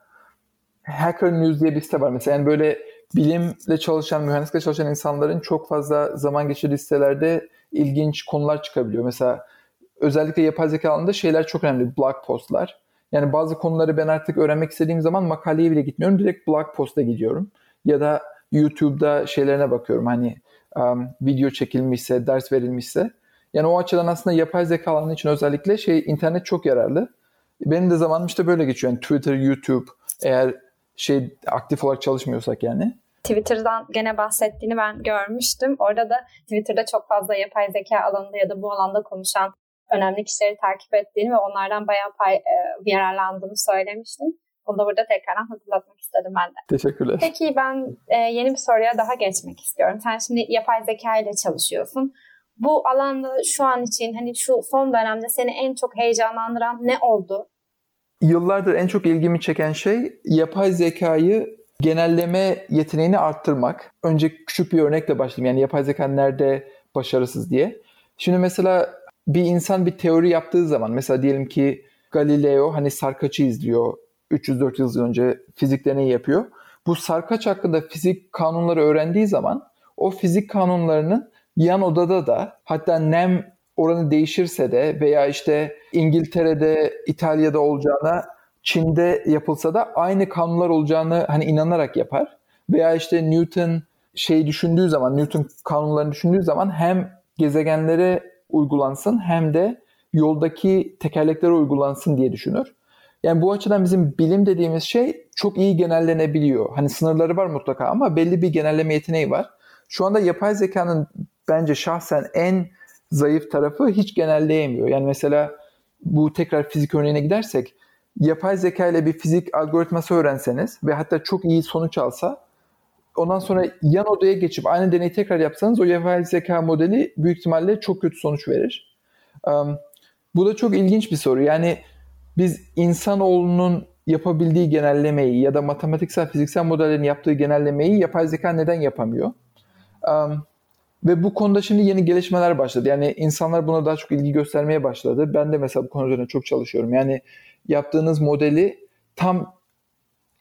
Hacker News diye bir site var. Mesela yani böyle bilimle çalışan, mühendislikle çalışan insanların çok fazla zaman geçirdiği sitelerde ilginç konular çıkabiliyor. Mesela özellikle yapay zeka alanında şeyler çok önemli. Blog postlar. Yani bazı konuları ben artık öğrenmek istediğim zaman makaleye bile gitmiyorum. Direkt blog posta gidiyorum. Ya da YouTube'da şeylerine bakıyorum. Hani um, video çekilmişse, ders verilmişse. Yani o açıdan aslında yapay zeka alanı için özellikle şey internet çok yararlı. Benim de zamanım işte böyle geçiyor. Yani Twitter, YouTube eğer şey aktif olarak çalışmıyorsak yani. Twitter'dan gene bahsettiğini ben görmüştüm. Orada da Twitter'da çok fazla yapay zeka alanında ya da bu alanda konuşan önemli kişileri takip ettiğini ve onlardan bayağı pay, e, yararlandığını söylemiştim. Bunu da burada tekrardan hatırlatmak istedim ben de. Teşekkürler. Peki ben e, yeni bir soruya daha geçmek istiyorum. Sen şimdi yapay zeka ile çalışıyorsun. Bu alanda şu an için hani şu son dönemde seni en çok heyecanlandıran ne oldu? Yıllardır en çok ilgimi çeken şey yapay zekayı genelleme yeteneğini arttırmak. Önce küçük bir örnekle başlayayım. Yani yapay zeka nerede başarısız diye. Şimdi mesela bir insan bir teori yaptığı zaman mesela diyelim ki Galileo hani sarkaçı izliyor 300-400 yıl önce fizik deneyi yapıyor. Bu sarkaç hakkında fizik kanunları öğrendiği zaman o fizik kanunlarının yan odada da hatta nem oranı değişirse de veya işte İngiltere'de, İtalya'da olacağına Çin'de yapılsa da aynı kanunlar olacağını hani inanarak yapar. Veya işte Newton şey düşündüğü zaman, Newton kanunlarını düşündüğü zaman hem gezegenlere uygulansın hem de yoldaki tekerleklere uygulansın diye düşünür. Yani bu açıdan bizim bilim dediğimiz şey çok iyi genellenebiliyor. Hani sınırları var mutlaka ama belli bir genelleme yeteneği var. Şu anda yapay zekanın bence şahsen en zayıf tarafı hiç genelleyemiyor. Yani mesela bu tekrar fizik örneğine gidersek yapay zeka ile bir fizik algoritması öğrenseniz ve hatta çok iyi sonuç alsa ondan sonra yan odaya geçip aynı deneyi tekrar yapsanız o yapay zeka modeli büyük ihtimalle çok kötü sonuç verir. Um, bu da çok ilginç bir soru. Yani biz insanoğlunun yapabildiği genellemeyi ya da matematiksel fiziksel modellerin yaptığı genellemeyi yapay zeka neden yapamıyor? Um, Ve bu konuda şimdi yeni gelişmeler başladı. Yani insanlar buna daha çok ilgi göstermeye başladı. Ben de mesela bu konu üzerine çok çalışıyorum. Yani yaptığınız modeli tam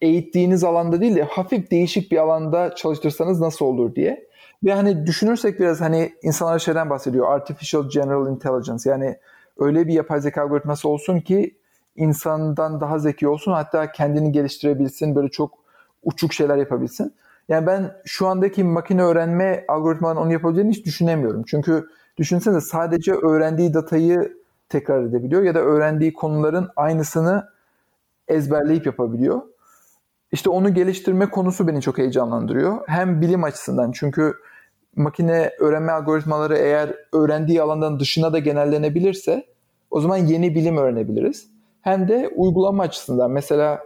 eğittiğiniz alanda değil de hafif değişik bir alanda çalıştırsanız nasıl olur diye. Ve hani düşünürsek biraz hani insanlar şeyden bahsediyor. Artificial General Intelligence yani öyle bir yapay zeka algoritması olsun ki insandan daha zeki olsun hatta kendini geliştirebilsin böyle çok uçuk şeyler yapabilsin. Yani ben şu andaki makine öğrenme algoritmalarının onu yapabileceğini hiç düşünemiyorum. Çünkü düşünsenize sadece öğrendiği datayı tekrar edebiliyor ya da öğrendiği konuların aynısını ezberleyip yapabiliyor. İşte onu geliştirme konusu beni çok heyecanlandırıyor. Hem bilim açısından çünkü makine öğrenme algoritmaları eğer öğrendiği alandan dışına da genellenebilirse o zaman yeni bilim öğrenebiliriz. Hem de uygulama açısından mesela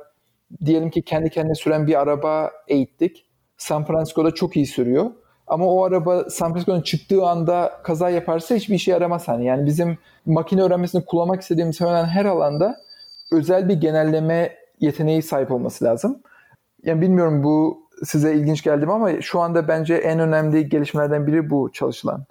diyelim ki kendi kendine süren bir araba eğittik. San Francisco'da çok iyi sürüyor. Ama o araba San Francisco'dan çıktığı anda kaza yaparsa hiçbir işe yaramaz hani. Yani bizim makine öğrenmesini kullanmak istediğimiz hemen her alanda özel bir genelleme yeteneği sahip olması lazım. Yani bilmiyorum bu size ilginç geldi mi ama şu anda bence en önemli gelişmelerden biri bu çalışılan.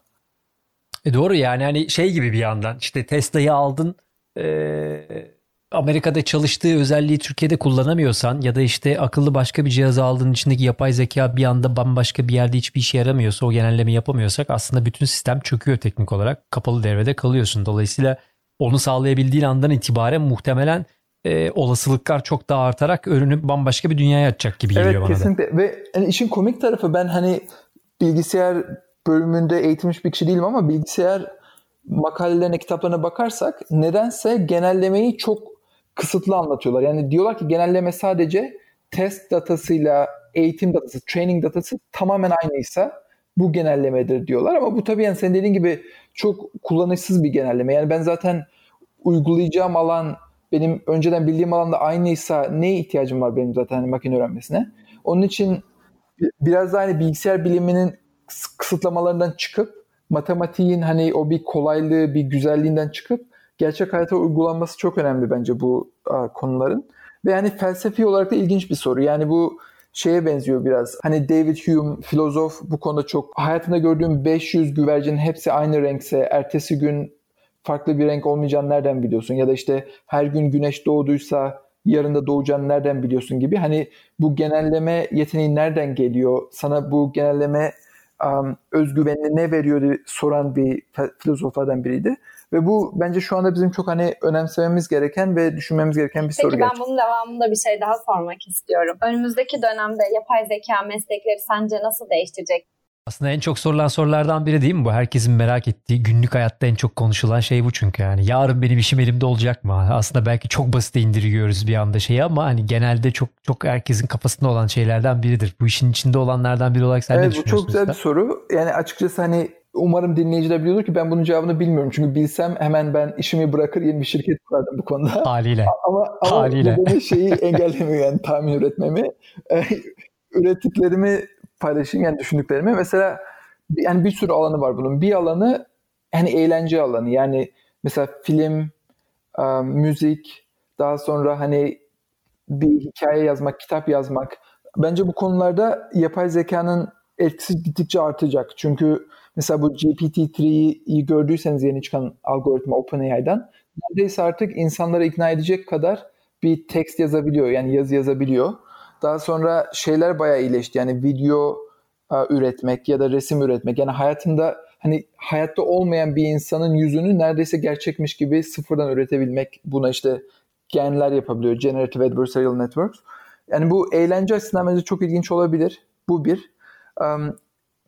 E doğru yani hani şey gibi bir yandan işte Tesla'yı aldın e, Amerika'da çalıştığı özelliği Türkiye'de kullanamıyorsan ya da işte akıllı başka bir cihaz aldığın içindeki yapay zeka bir anda bambaşka bir yerde hiçbir işe yaramıyorsa o genelleme yapamıyorsak aslında bütün sistem çöküyor teknik olarak kapalı devrede kalıyorsun. Dolayısıyla onu sağlayabildiğin andan itibaren muhtemelen e, olasılıklar çok daha artarak önünü bambaşka bir dünyaya açacak gibi geliyor evet, bana kesinlikle. da. Evet kesinlikle ve yani işin komik tarafı ben hani bilgisayar bölümünde eğitilmiş bir kişi değilim ama bilgisayar makalelerine, kitaplarına bakarsak nedense genellemeyi çok kısıtlı anlatıyorlar. Yani diyorlar ki genelleme sadece test datasıyla eğitim datası, training datası tamamen aynıysa bu genellemedir diyorlar. Ama bu tabii yani senin dediğin gibi çok kullanışsız bir genelleme. Yani ben zaten uygulayacağım alan benim önceden bildiğim alanda aynıysa neye ihtiyacım var benim zaten hani makine öğrenmesine? Onun için biraz daha hani bilgisayar biliminin kısıtlamalarından çıkıp matematiğin hani o bir kolaylığı, bir güzelliğinden çıkıp gerçek hayata uygulanması çok önemli bence bu a, konuların. Ve yani felsefi olarak da ilginç bir soru. Yani bu şeye benziyor biraz. Hani David Hume filozof bu konuda çok hayatında gördüğüm 500 güvercin hepsi aynı renkse ertesi gün farklı bir renk olmayacağını nereden biliyorsun? Ya da işte her gün güneş doğduysa yarın da doğacağını nereden biliyorsun gibi. Hani bu genelleme yeteneği nereden geliyor? Sana bu genelleme um, özgüvenini ne veriyor diye soran bir filozoflardan biriydi. Ve bu bence şu anda bizim çok hani önemsememiz gereken ve düşünmemiz gereken bir Peki soru ben gerçekten. bunun devamında bir şey daha sormak istiyorum. Önümüzdeki dönemde yapay zeka meslekleri sence nasıl değiştirecek? Aslında en çok sorulan sorulardan biri değil mi bu? Herkesin merak ettiği günlük hayatta en çok konuşulan şey bu çünkü yani. Yarın benim işim elimde olacak mı? Aslında belki çok basit indiriyoruz bir anda şeyi ama hani genelde çok çok herkesin kafasında olan şeylerden biridir. Bu işin içinde olanlardan biri olarak sen evet, ne bu düşünüyorsun? çok güzel bir soru. Yani açıkçası hani umarım dinleyiciler biliyordur ki ben bunun cevabını bilmiyorum. Çünkü bilsem hemen ben işimi bırakır yeni bir şirket kurardım bu konuda. Haliyle. Ama, ama Haliyle. bu şeyi engellemiyor yani tahmin üretmemi. Ürettiklerimi paylaşayım yani düşündüklerimi. Mesela yani bir sürü alanı var bunun. Bir alanı yani eğlence alanı. Yani mesela film, e, müzik, daha sonra hani bir hikaye yazmak, kitap yazmak. Bence bu konularda yapay zekanın etkisi gittikçe artacak. Çünkü mesela bu GPT-3'yi gördüyseniz yeni çıkan algoritma OpenAI'dan neredeyse artık insanları ikna edecek kadar bir text yazabiliyor. Yani yazı yazabiliyor. Daha sonra şeyler bayağı iyileşti. Yani video üretmek ya da resim üretmek. Yani hayatında hani hayatta olmayan bir insanın yüzünü neredeyse gerçekmiş gibi sıfırdan üretebilmek. Buna işte genler yapabiliyor. Generative Adversarial Networks. Yani bu eğlence açısından bence çok ilginç olabilir. Bu bir. Um,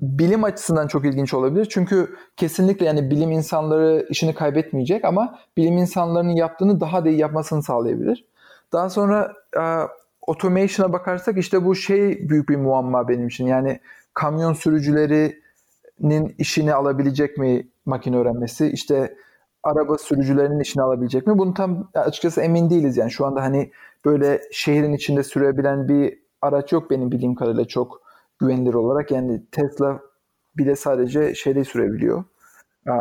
bilim açısından çok ilginç olabilir. Çünkü kesinlikle yani bilim insanları işini kaybetmeyecek ama bilim insanlarının yaptığını daha da iyi yapmasını sağlayabilir. Daha sonra uh, automation'a bakarsak işte bu şey büyük bir muamma benim için. Yani kamyon sürücülerinin işini alabilecek mi makine öğrenmesi? İşte araba sürücülerinin işini alabilecek mi? Bunu tam açıkçası emin değiliz yani. Şu anda hani böyle şehrin içinde sürebilen bir araç yok benim bildiğim kadarıyla çok güvenilir olarak. Yani Tesla bile sadece şeyde sürebiliyor.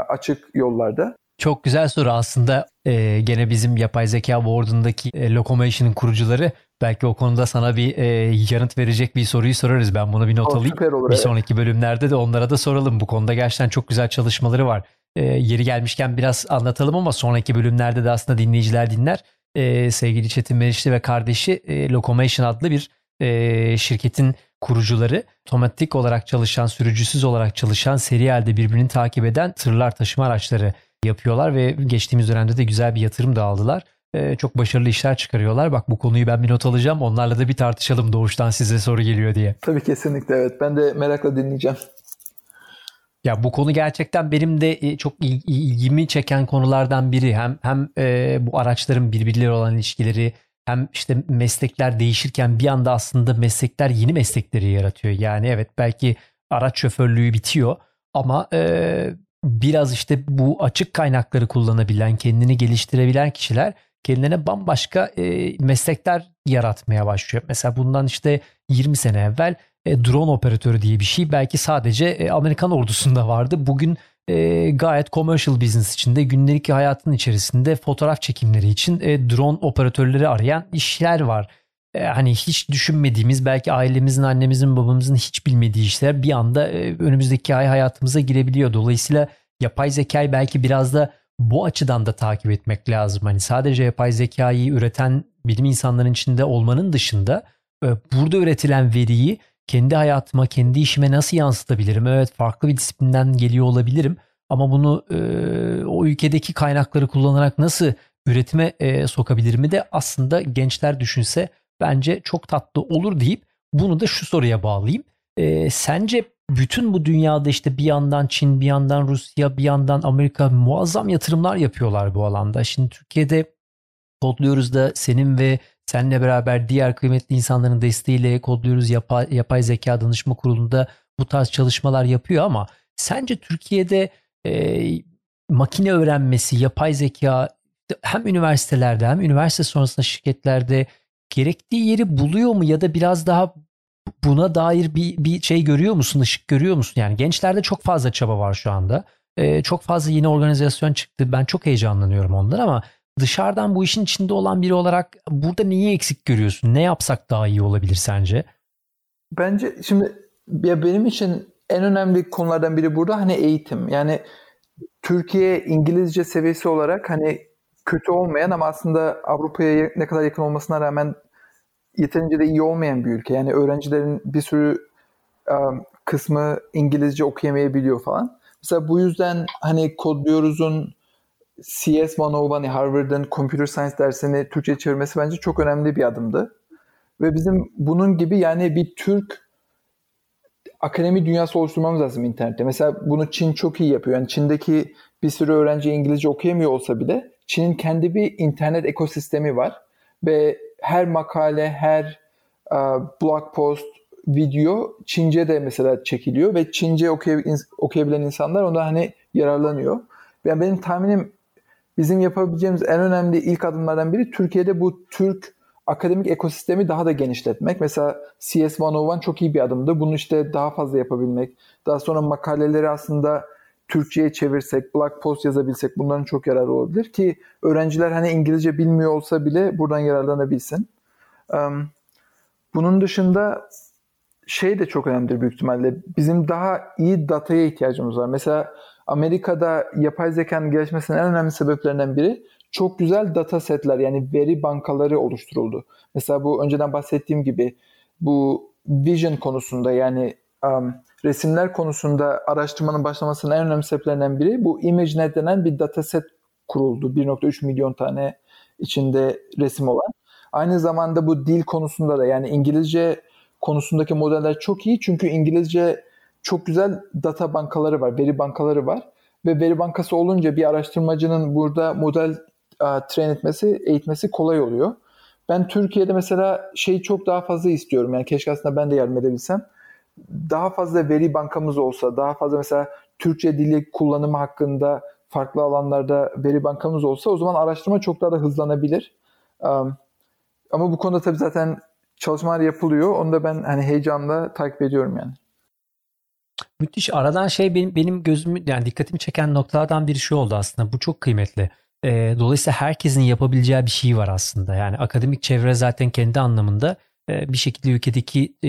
Açık yollarda. Çok güzel soru aslında. Ee, gene bizim yapay zeka board'undaki e, Locomotion'ın kurucuları Belki o konuda sana bir e, yanıt verecek bir soruyu sorarız. Ben bunu bir not O alayım. olur. Bir evet. sonraki bölümlerde de onlara da soralım. Bu konuda gerçekten çok güzel çalışmaları var. E, yeri gelmişken biraz anlatalım ama sonraki bölümlerde de aslında dinleyiciler dinler. E, sevgili Çetin Meriçli ve kardeşi e, Locomation adlı bir e, şirketin kurucuları. Otomatik olarak çalışan, sürücüsüz olarak çalışan, seri halde birbirini takip eden tırlar taşıma araçları yapıyorlar ve geçtiğimiz dönemde de güzel bir yatırım da aldılar. Ee, çok başarılı işler çıkarıyorlar. Bak bu konuyu ben bir not alacağım. Onlarla da bir tartışalım doğuştan size soru geliyor diye. Tabii kesinlikle evet. Ben de merakla dinleyeceğim. Ya bu konu gerçekten benim de e, çok il- ilgimi çeken konulardan biri. Hem hem e, bu araçların birbirleri olan ilişkileri hem işte meslekler değişirken bir anda aslında meslekler yeni meslekleri yaratıyor. Yani evet belki araç şoförlüğü bitiyor ama e, biraz işte bu açık kaynakları kullanabilen, kendini geliştirebilen kişiler kendilerine bambaşka e, meslekler yaratmaya başlıyor. Mesela bundan işte 20 sene evvel e, drone operatörü diye bir şey belki sadece e, Amerikan ordusunda vardı. Bugün e, gayet commercial business içinde günlük hayatın içerisinde fotoğraf çekimleri için e, drone operatörleri arayan işler var. E, hani hiç düşünmediğimiz belki ailemizin, annemizin, babamızın hiç bilmediği işler bir anda e, önümüzdeki ay hayatımıza girebiliyor. Dolayısıyla yapay zekayı belki biraz da bu açıdan da takip etmek lazım. Hani sadece yapay zekayı üreten bilim insanların içinde olmanın dışında e, burada üretilen veriyi kendi hayatıma, kendi işime nasıl yansıtabilirim? Evet farklı bir disiplinden geliyor olabilirim ama bunu e, o ülkedeki kaynakları kullanarak nasıl üretime e, sokabilirimi de aslında gençler düşünse bence çok tatlı olur deyip bunu da şu soruya bağlayayım. E, sence bütün bu dünyada işte bir yandan Çin, bir yandan Rusya, bir yandan Amerika muazzam yatırımlar yapıyorlar bu alanda. Şimdi Türkiye'de kodluyoruz da senin ve seninle beraber diğer kıymetli insanların desteğiyle kodluyoruz. Yapay, yapay zeka danışma kurulunda bu tarz çalışmalar yapıyor ama sence Türkiye'de e, makine öğrenmesi, yapay zeka hem üniversitelerde hem üniversite sonrasında şirketlerde gerektiği yeri buluyor mu ya da biraz daha buna dair bir, bir şey görüyor musun, ışık görüyor musun? Yani gençlerde çok fazla çaba var şu anda. Ee, çok fazla yeni organizasyon çıktı. Ben çok heyecanlanıyorum onlar ama dışarıdan bu işin içinde olan biri olarak burada neyi eksik görüyorsun? Ne yapsak daha iyi olabilir sence? Bence şimdi ya benim için en önemli konulardan biri burada hani eğitim. Yani Türkiye İngilizce seviyesi olarak hani kötü olmayan ama aslında Avrupa'ya ne kadar yakın olmasına rağmen yeterince de iyi olmayan bir ülke. Yani öğrencilerin bir sürü um, kısmı İngilizce okuyamayabiliyor falan. Mesela bu yüzden hani kodluyoruzun CS 101 hani Harvard'ın Computer Science dersini Türkçe çevirmesi bence çok önemli bir adımdı. Ve bizim bunun gibi yani bir Türk akademi dünyası oluşturmamız lazım internette. Mesela bunu Çin çok iyi yapıyor. Yani Çin'deki bir sürü öğrenci İngilizce okuyamıyor olsa bile Çin'in kendi bir internet ekosistemi var. Ve her makale, her uh, blog post, video Çince de mesela çekiliyor ve Çince okuyabilen insanlar ondan hani yararlanıyor. Yani benim tahminim bizim yapabileceğimiz en önemli ilk adımlardan biri Türkiye'de bu Türk akademik ekosistemi daha da genişletmek. Mesela CS 101 çok iyi bir adımdı. Bunu işte daha fazla yapabilmek. Daha sonra makaleleri aslında Türkçe'ye çevirsek, blog post yazabilsek bunların çok yararı olabilir ki öğrenciler hani İngilizce bilmiyor olsa bile buradan yararlanabilsin. Bunun dışında şey de çok önemlidir büyük ihtimalle. Bizim daha iyi dataya ihtiyacımız var. Mesela Amerika'da yapay zekanın gelişmesinin en önemli sebeplerinden biri çok güzel data setler yani veri bankaları oluşturuldu. Mesela bu önceden bahsettiğim gibi bu vision konusunda yani um, resimler konusunda araştırmanın başlamasının en önemli sebeplerinden biri bu ImageNet denen bir dataset kuruldu. 1.3 milyon tane içinde resim olan. Aynı zamanda bu dil konusunda da yani İngilizce konusundaki modeller çok iyi çünkü İngilizce çok güzel data bankaları var, veri bankaları var ve veri bankası olunca bir araştırmacının burada model uh, train etmesi, eğitmesi kolay oluyor. Ben Türkiye'de mesela şeyi çok daha fazla istiyorum. Yani keşke aslında ben de yardım edebilsem. Daha fazla veri bankamız olsa, daha fazla mesela Türkçe dili kullanımı hakkında farklı alanlarda veri bankamız olsa o zaman araştırma çok daha da hızlanabilir. Ama bu konuda tabii zaten çalışmalar yapılıyor. Onu da ben hani heyecanla takip ediyorum yani. Müthiş. Aradan şey benim benim gözümü yani dikkatimi çeken noktalardan biri şu oldu aslında. Bu çok kıymetli. Dolayısıyla herkesin yapabileceği bir şey var aslında. Yani akademik çevre zaten kendi anlamında bir şekilde ülkedeki e,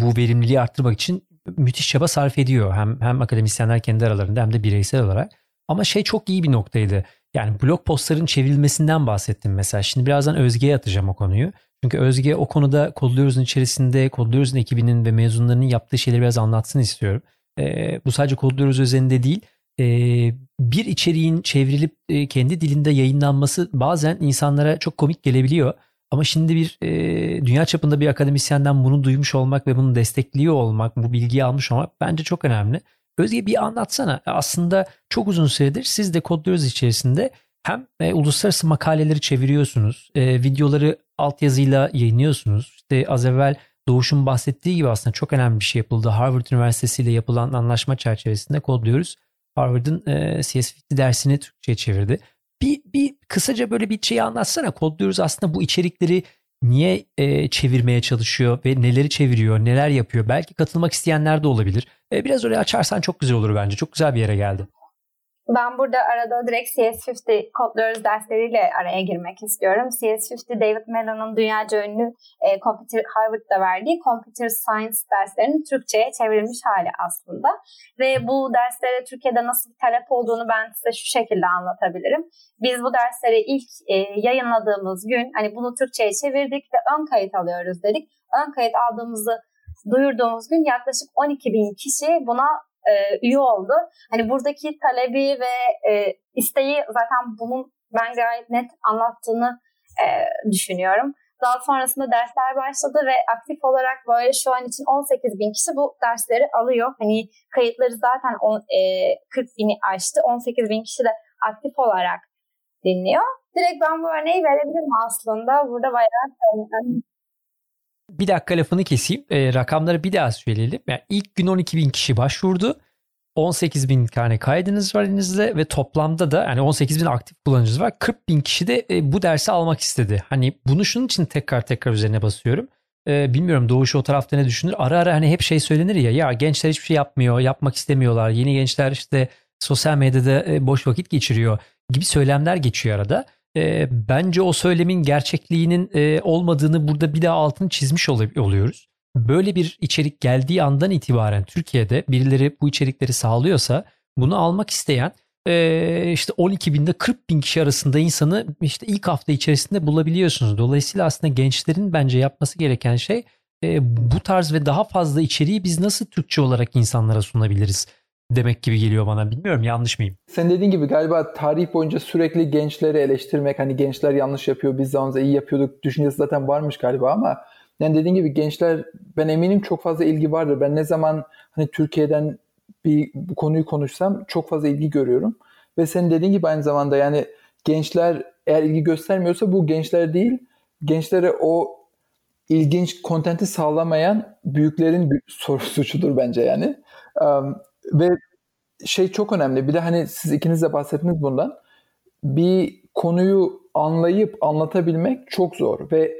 bu verimliliği arttırmak için müthiş çaba sarf ediyor. Hem hem akademisyenler kendi aralarında hem de bireysel olarak. Ama şey çok iyi bir noktaydı. Yani blog postların çevrilmesinden bahsettim mesela. Şimdi birazdan Özge'ye atacağım o konuyu. Çünkü Özge o konuda Kodluyoruz'un içerisinde Kodluyoruz'un ekibinin ve mezunlarının yaptığı şeyleri biraz anlatsın istiyorum. E, bu sadece Kodluyoruz özelinde değil. E, bir içeriğin çevrilip e, kendi dilinde yayınlanması bazen insanlara çok komik gelebiliyor. Ama şimdi bir e, dünya çapında bir akademisyenden bunu duymuş olmak ve bunu destekliyor olmak, bu bilgiyi almış olmak bence çok önemli. Özge bir anlatsana. Aslında çok uzun süredir siz de kodluyoruz içerisinde hem e, uluslararası makaleleri çeviriyorsunuz, e, videoları altyazıyla yayınlıyorsunuz. İşte az evvel Doğuş'un bahsettiği gibi aslında çok önemli bir şey yapıldı. Harvard Üniversitesi ile yapılan anlaşma çerçevesinde kodluyoruz. Harvard'ın e, CS50 dersini Türkçe'ye çevirdi. Bir, bir kısaca böyle bir şeyi anlatsana. Kodluyoruz aslında bu içerikleri niye e, çevirmeye çalışıyor ve neleri çeviriyor, neler yapıyor? Belki katılmak isteyenler de olabilir. E, biraz oraya açarsan çok güzel olur bence. Çok güzel bir yere geldi. Ben burada arada direkt CS50 kodluyoruz dersleriyle araya girmek istiyorum. CS50 David Mellon'un dünyaca ünlü e, Computer, Harvard'da verdiği Computer Science derslerinin Türkçe'ye çevrilmiş hali aslında. Ve bu derslere Türkiye'de nasıl bir talep olduğunu ben size şu şekilde anlatabilirim. Biz bu dersleri ilk e, yayınladığımız gün hani bunu Türkçe'ye çevirdik ve ön kayıt alıyoruz dedik. Ön kayıt aldığımızı duyurduğumuz gün yaklaşık 12 bin kişi buna e, üye oldu. Hani buradaki talebi ve e, isteği zaten bunun ben gayet net anlattığını e, düşünüyorum. Daha sonrasında dersler başladı ve aktif olarak böyle şu an için 18 bin kişi bu dersleri alıyor. Hani kayıtları zaten on, e, 40 bini aştı. 18 bin kişi de aktif olarak dinliyor. Direkt ben bu örneği verebilirim aslında. Burada bayağı bir dakika lafını keseyim. E, rakamları bir daha söyleyelim. Yani ilk gün 12 bin kişi başvurdu. 18 bin tane kaydınız var elinizde ve toplamda da yani 18 bin aktif kullanıcınız var. 40 bin kişi de e, bu dersi almak istedi. Hani bunu şunun için tekrar tekrar üzerine basıyorum. E, bilmiyorum Doğuş o tarafta ne düşünür. Ara ara hani hep şey söylenir ya ya gençler hiçbir şey yapmıyor, yapmak istemiyorlar. Yeni gençler işte sosyal medyada e, boş vakit geçiriyor gibi söylemler geçiyor arada e, bence o söylemin gerçekliğinin e, olmadığını burada bir daha altını çizmiş oluyoruz. Böyle bir içerik geldiği andan itibaren Türkiye'de birileri bu içerikleri sağlıyorsa bunu almak isteyen e, işte 12 binde 40 bin kişi arasında insanı işte ilk hafta içerisinde bulabiliyorsunuz. Dolayısıyla aslında gençlerin bence yapması gereken şey e, bu tarz ve daha fazla içeriği biz nasıl Türkçe olarak insanlara sunabiliriz? Demek gibi geliyor bana. Bilmiyorum yanlış mıyım? Sen dediğin gibi galiba tarih boyunca sürekli gençleri eleştirmek hani gençler yanlış yapıyor biz zamanında iyi yapıyorduk düşüncesi zaten varmış galiba ama yani dediğin gibi gençler ben eminim çok fazla ilgi vardır. Ben ne zaman hani Türkiye'den bir bu konuyu konuşsam çok fazla ilgi görüyorum. Ve senin dediğin gibi aynı zamanda yani gençler eğer ilgi göstermiyorsa bu gençler değil gençlere o ilginç kontenti sağlamayan büyüklerin soru suçudur bence yani. Ve şey çok önemli. Bir de hani siz ikiniz de bahsettiniz bundan. Bir konuyu anlayıp anlatabilmek çok zor ve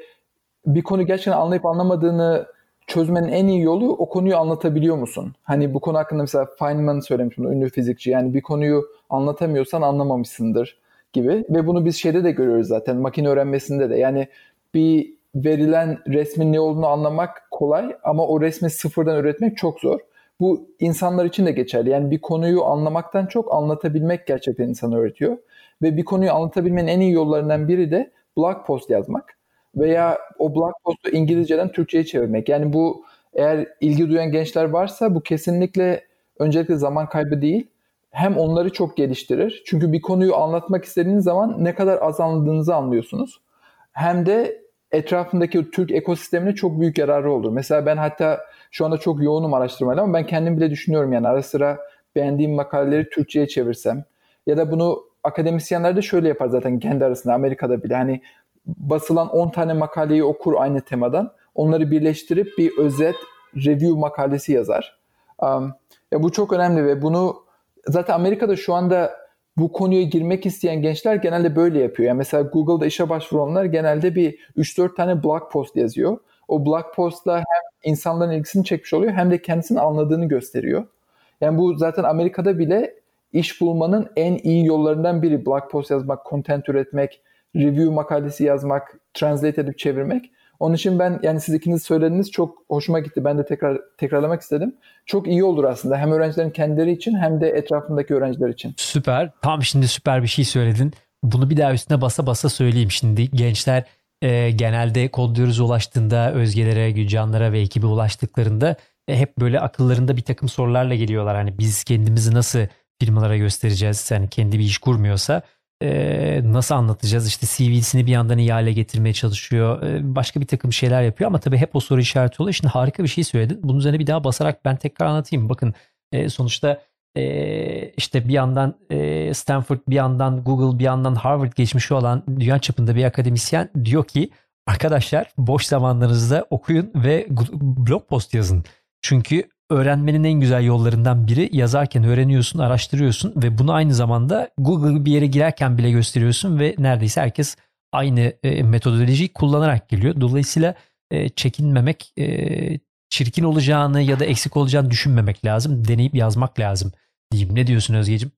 bir konu gerçekten anlayıp anlamadığını çözmenin en iyi yolu o konuyu anlatabiliyor musun? Hani bu konu hakkında mesela Feynman söylemiş bunu ünlü fizikçi. Yani bir konuyu anlatamıyorsan anlamamışsındır gibi. Ve bunu biz şeyde de görüyoruz zaten makine öğrenmesinde de. Yani bir verilen resmin ne olduğunu anlamak kolay ama o resmi sıfırdan üretmek çok zor. Bu insanlar için de geçerli. Yani bir konuyu anlamaktan çok anlatabilmek gerçekten insana öğretiyor. Ve bir konuyu anlatabilmenin en iyi yollarından biri de blog post yazmak veya o blog postu İngilizceden Türkçe'ye çevirmek. Yani bu eğer ilgi duyan gençler varsa bu kesinlikle öncelikle zaman kaybı değil. Hem onları çok geliştirir. Çünkü bir konuyu anlatmak istediğiniz zaman ne kadar az anladığınızı anlıyorsunuz. Hem de etrafındaki Türk ekosistemine çok büyük yararı olur. Mesela ben hatta şu anda çok yoğunum araştırmayla ama ben kendim bile düşünüyorum yani ara sıra beğendiğim makaleleri Türkçe'ye çevirsem ya da bunu akademisyenler de şöyle yapar zaten kendi arasında Amerika'da bile hani basılan 10 tane makaleyi okur aynı temadan onları birleştirip bir özet review makalesi yazar. Um, ya bu çok önemli ve bunu zaten Amerika'da şu anda bu konuya girmek isteyen gençler genelde böyle yapıyor. Yani mesela Google'da işe başvuranlar genelde bir 3-4 tane blog post yazıyor. O blog postla hem insanların ilgisini çekmiş oluyor hem de kendisini anladığını gösteriyor. Yani bu zaten Amerika'da bile iş bulmanın en iyi yollarından biri. Blog post yazmak, content üretmek, review makalesi yazmak, translate edip çevirmek. Onun için ben yani siz ikiniz söylediğiniz çok hoşuma gitti. Ben de tekrar tekrarlamak istedim. Çok iyi olur aslında hem öğrencilerin kendileri için hem de etrafındaki öğrenciler için. Süper. Tam şimdi süper bir şey söyledin. Bunu bir daha üstüne basa basa söyleyeyim şimdi. Gençler e, genelde kodluyoruz ulaştığında özgelere, Gülcanlara ve ekibe ulaştıklarında e, hep böyle akıllarında bir takım sorularla geliyorlar. Hani biz kendimizi nasıl firmalara göstereceğiz? Yani kendi bir iş kurmuyorsa e, nasıl anlatacağız? İşte CV'sini bir yandan iyi hale getirmeye çalışıyor. E, başka bir takım şeyler yapıyor ama tabii hep o soru işareti oluyor. Şimdi harika bir şey söyledin. Bunun üzerine bir daha basarak ben tekrar anlatayım. Bakın e, sonuçta e, işte bir yandan e, Stanford, bir yandan Google, bir yandan Harvard geçmişi olan dünya çapında bir akademisyen diyor ki arkadaşlar boş zamanlarınızda okuyun ve blog post yazın. Çünkü öğrenmenin en güzel yollarından biri yazarken öğreniyorsun, araştırıyorsun ve bunu aynı zamanda Google bir yere girerken bile gösteriyorsun ve neredeyse herkes aynı e, metodolojiyi kullanarak geliyor. Dolayısıyla e, çekinmemek, e, çirkin olacağını ya da eksik olacağını düşünmemek lazım. Deneyip yazmak lazım diyeyim. Ne diyorsun Özgeciğim?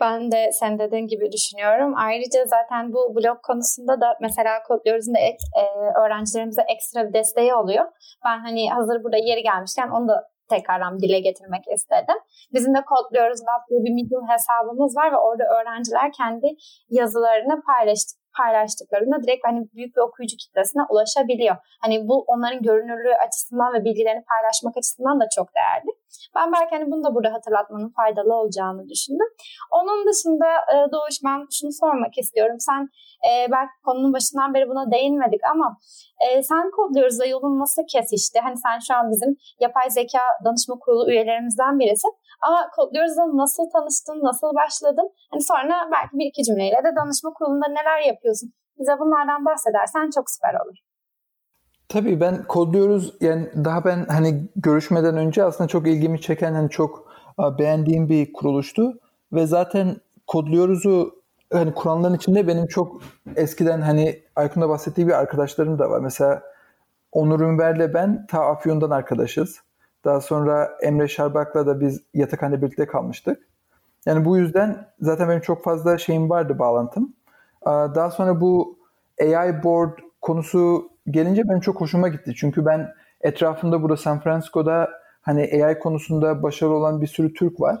Ben de sen dediğin gibi düşünüyorum. Ayrıca zaten bu blog konusunda da mesela kodluyoruz'un da ek, e, öğrencilerimize ekstra bir desteği oluyor. Ben hani hazır burada yeri gelmişken onu da tekrardan dile getirmek istedim. Bizim de kodluyoruz diye bir Medium hesabımız var ve orada öğrenciler kendi yazılarını paylaştı, paylaştıklarında direkt hani büyük bir okuyucu kitlesine ulaşabiliyor. Hani bu onların görünürlüğü açısından ve bilgilerini paylaşmak açısından da çok değerli. Ben belki hani bunu da burada hatırlatmanın faydalı olacağını düşündüm. Onun dışında e, Doğuş ben şunu sormak istiyorum. Sen e, belki konunun başından beri buna değinmedik ama e, sen kodluyoruz da yolun nasıl kesişti? Hani sen şu an bizim yapay zeka danışma kurulu üyelerimizden birisin. Ama kodluyoruz da nasıl tanıştın, nasıl başladın? Hani sonra belki bir iki cümleyle de danışma kurulunda neler yapıyorsun? Bize bunlardan bahsedersen çok süper olur. Tabii ben kodluyoruz yani daha ben hani görüşmeden önce aslında çok ilgimi çeken hani çok beğendiğim bir kuruluştu ve zaten kodluyoruzu hani kuranların içinde benim çok eskiden hani Aykun'da bahsettiği bir arkadaşlarım da var. Mesela Onur Ünver'le ben ta Afyon'dan arkadaşız. Daha sonra Emre Şarbak'la da biz yatakhanede birlikte kalmıştık. Yani bu yüzden zaten benim çok fazla şeyim vardı bağlantım. Daha sonra bu AI board konusu gelince benim çok hoşuma gitti. Çünkü ben etrafımda burada San Francisco'da hani AI konusunda başarılı olan bir sürü Türk var.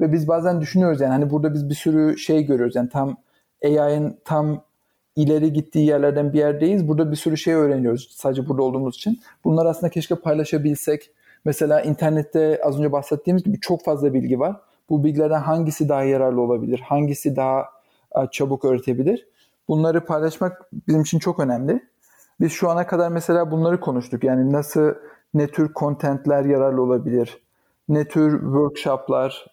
Ve biz bazen düşünüyoruz yani hani burada biz bir sürü şey görüyoruz. Yani tam AI'ın tam ileri gittiği yerlerden bir yerdeyiz. Burada bir sürü şey öğreniyoruz sadece burada olduğumuz için. Bunlar aslında keşke paylaşabilsek. Mesela internette az önce bahsettiğimiz gibi çok fazla bilgi var. Bu bilgilerden hangisi daha yararlı olabilir? Hangisi daha çabuk öğretebilir? Bunları paylaşmak bizim için çok önemli. Biz şu ana kadar mesela bunları konuştuk. Yani nasıl ne tür kontentler yararlı olabilir? Ne tür workshoplar,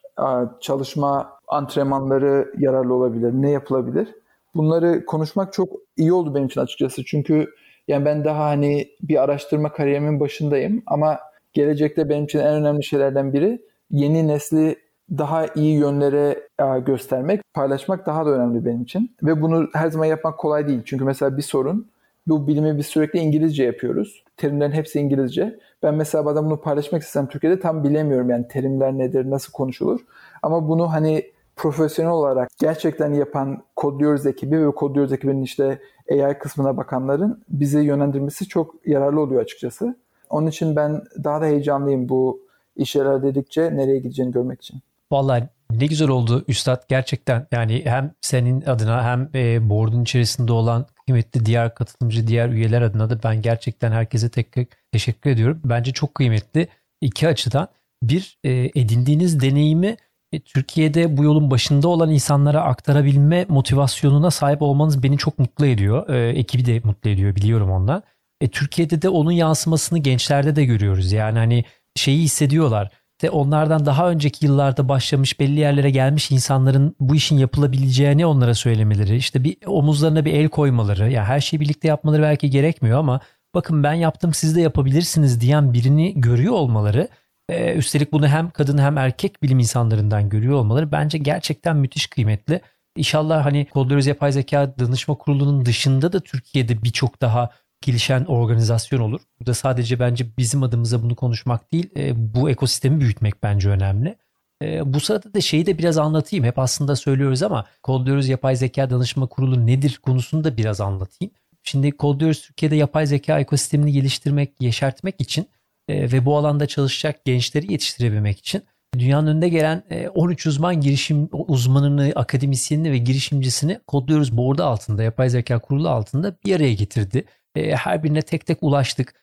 çalışma antrenmanları yararlı olabilir? Ne yapılabilir? Bunları konuşmak çok iyi oldu benim için açıkçası. Çünkü yani ben daha hani bir araştırma kariyerimin başındayım ama gelecekte benim için en önemli şeylerden biri yeni nesli daha iyi yönlere göstermek, paylaşmak daha da önemli benim için. Ve bunu her zaman yapmak kolay değil. Çünkü mesela bir sorun bu bilimi biz sürekli İngilizce yapıyoruz. Terimlerin hepsi İngilizce. Ben mesela bazen bunu paylaşmak istesem Türkiye'de tam bilemiyorum yani terimler nedir, nasıl konuşulur. Ama bunu hani profesyonel olarak gerçekten yapan Kodluyoruz ekibi ve Kodluyoruz ekibinin işte AI kısmına bakanların bizi yönlendirmesi çok yararlı oluyor açıkçası. Onun için ben daha da heyecanlıyım bu işler dedikçe nereye gideceğini görmek için. Vallahi ne güzel oldu Üstad gerçekten yani hem senin adına hem e, board'un içerisinde olan kıymetli diğer katılımcı diğer üyeler adına da ben gerçekten herkese tek teşekkür ediyorum. Bence çok kıymetli iki açıdan. Bir e, edindiğiniz deneyimi e, Türkiye'de bu yolun başında olan insanlara aktarabilme motivasyonuna sahip olmanız beni çok mutlu ediyor. E, ekibi de mutlu ediyor biliyorum ondan. E, Türkiye'de de onun yansımasını gençlerde de görüyoruz. Yani hani şeyi hissediyorlar de onlardan daha önceki yıllarda başlamış belli yerlere gelmiş insanların bu işin yapılabileceğini onlara söylemeleri, işte bir omuzlarına bir el koymaları, ya yani her şeyi birlikte yapmaları belki gerekmiyor ama bakın ben yaptım siz de yapabilirsiniz diyen birini görüyor olmaları, e, üstelik bunu hem kadın hem erkek bilim insanlarından görüyor olmaları bence gerçekten müthiş kıymetli. İnşallah hani Kodluyoruz Yapay Zeka Danışma Kurulu'nun dışında da Türkiye'de birçok daha gelişen organizasyon olur. Burada sadece bence bizim adımıza bunu konuşmak değil, e, bu ekosistemi büyütmek bence önemli. E, bu sırada da şeyi de biraz anlatayım. Hep aslında söylüyoruz ama Kodluyoruz Yapay Zeka Danışma Kurulu nedir konusunu da biraz anlatayım. Şimdi Kodluyoruz Türkiye'de yapay zeka ekosistemini geliştirmek, yeşertmek için e, ve bu alanda çalışacak gençleri yetiştirebilmek için dünyanın önünde gelen 13 e, uzman girişim uzmanını, akademisyenini ve girişimcisini Kodluyoruz board'u altında, yapay zeka kurulu altında bir araya getirdi. E, her birine tek tek ulaştık.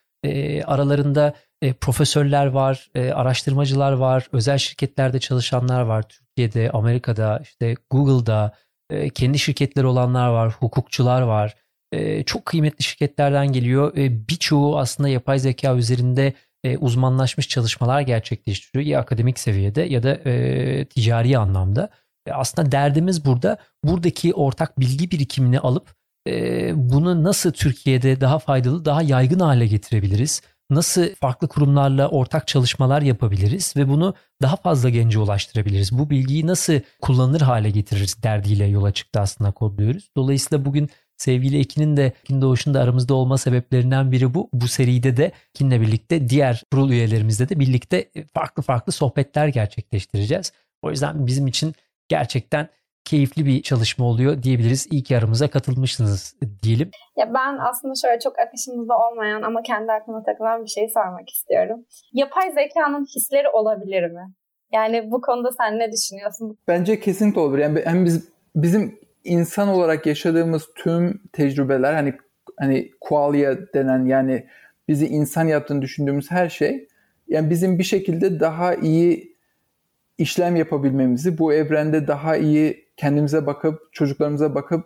Aralarında profesörler var, araştırmacılar var, özel şirketlerde çalışanlar var. Türkiye'de, Amerika'da, işte Google'da, kendi şirketleri olanlar var, hukukçular var. Çok kıymetli şirketlerden geliyor. Birçoğu aslında yapay zeka üzerinde e, uzmanlaşmış çalışmalar gerçekleştiriyor. Ya akademik seviyede ya da e, ticari anlamda. E, aslında derdimiz burada buradaki ortak bilgi birikimini alıp e, bunu nasıl Türkiye'de daha faydalı, daha yaygın hale getirebiliriz? Nasıl farklı kurumlarla ortak çalışmalar yapabiliriz ve bunu daha fazla gence ulaştırabiliriz? Bu bilgiyi nasıl kullanılır hale getiririz derdiyle yola çıktı aslında kodluyoruz. Dolayısıyla bugün Sevgili Ekin'in de Ekin Doğuş'un aramızda olma sebeplerinden biri bu. Bu seride de Ekin'le birlikte diğer kurul üyelerimizle de birlikte farklı farklı sohbetler gerçekleştireceğiz. O yüzden bizim için gerçekten keyifli bir çalışma oluyor diyebiliriz. İyi ki aramıza katılmışsınız diyelim. Ya ben aslında şöyle çok akışımızda olmayan ama kendi aklıma takılan bir şey sormak istiyorum. Yapay zekanın hisleri olabilir mi? Yani bu konuda sen ne düşünüyorsun? Bence kesinlikle olur. Yani hem biz bizim insan olarak yaşadığımız tüm tecrübeler hani hani qualia denen yani bizi insan yaptığını düşündüğümüz her şey yani bizim bir şekilde daha iyi işlem yapabilmemizi, bu evrende daha iyi kendimize bakıp, çocuklarımıza bakıp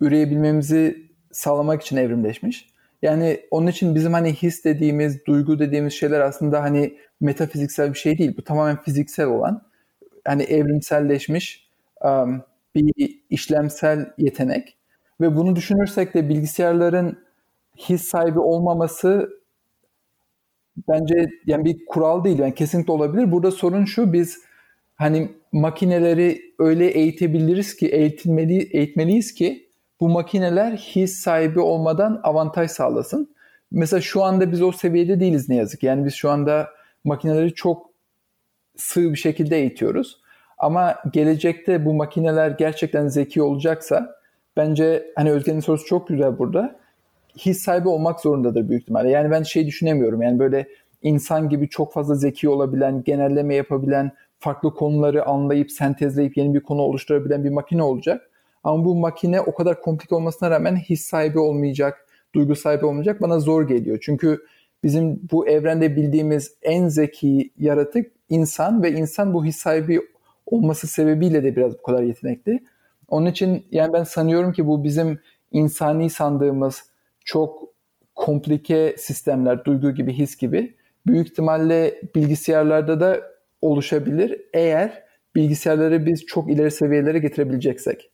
üreyebilmemizi sağlamak için evrimleşmiş. Yani onun için bizim hani his dediğimiz, duygu dediğimiz şeyler aslında hani metafiziksel bir şey değil. Bu tamamen fiziksel olan, hani evrimselleşmiş, um, bir işlemsel yetenek ve bunu düşünürsek de bilgisayarların his sahibi olmaması bence yani bir kural değil. Yani kesinlikle olabilir. Burada sorun şu biz hani makineleri öyle eğitebiliriz ki eğitilmeli eğitmeliyiz ki bu makineler his sahibi olmadan avantaj sağlasın. Mesela şu anda biz o seviyede değiliz ne yazık. Yani biz şu anda makineleri çok sığ bir şekilde eğitiyoruz. Ama gelecekte bu makineler gerçekten zeki olacaksa bence hani Özge'nin sorusu çok güzel burada. His sahibi olmak zorundadır büyük ihtimalle. Yani ben şey düşünemiyorum. Yani böyle insan gibi çok fazla zeki olabilen, genelleme yapabilen, farklı konuları anlayıp sentezleyip yeni bir konu oluşturabilen bir makine olacak. Ama bu makine o kadar komplike olmasına rağmen his sahibi olmayacak, duygu sahibi olmayacak bana zor geliyor. Çünkü bizim bu evrende bildiğimiz en zeki yaratık insan ve insan bu his sahibi olması sebebiyle de biraz bu kadar yetenekli. Onun için yani ben sanıyorum ki bu bizim insani sandığımız çok komplike sistemler, duygu gibi, his gibi büyük ihtimalle bilgisayarlarda da oluşabilir eğer bilgisayarları biz çok ileri seviyelere getirebileceksek.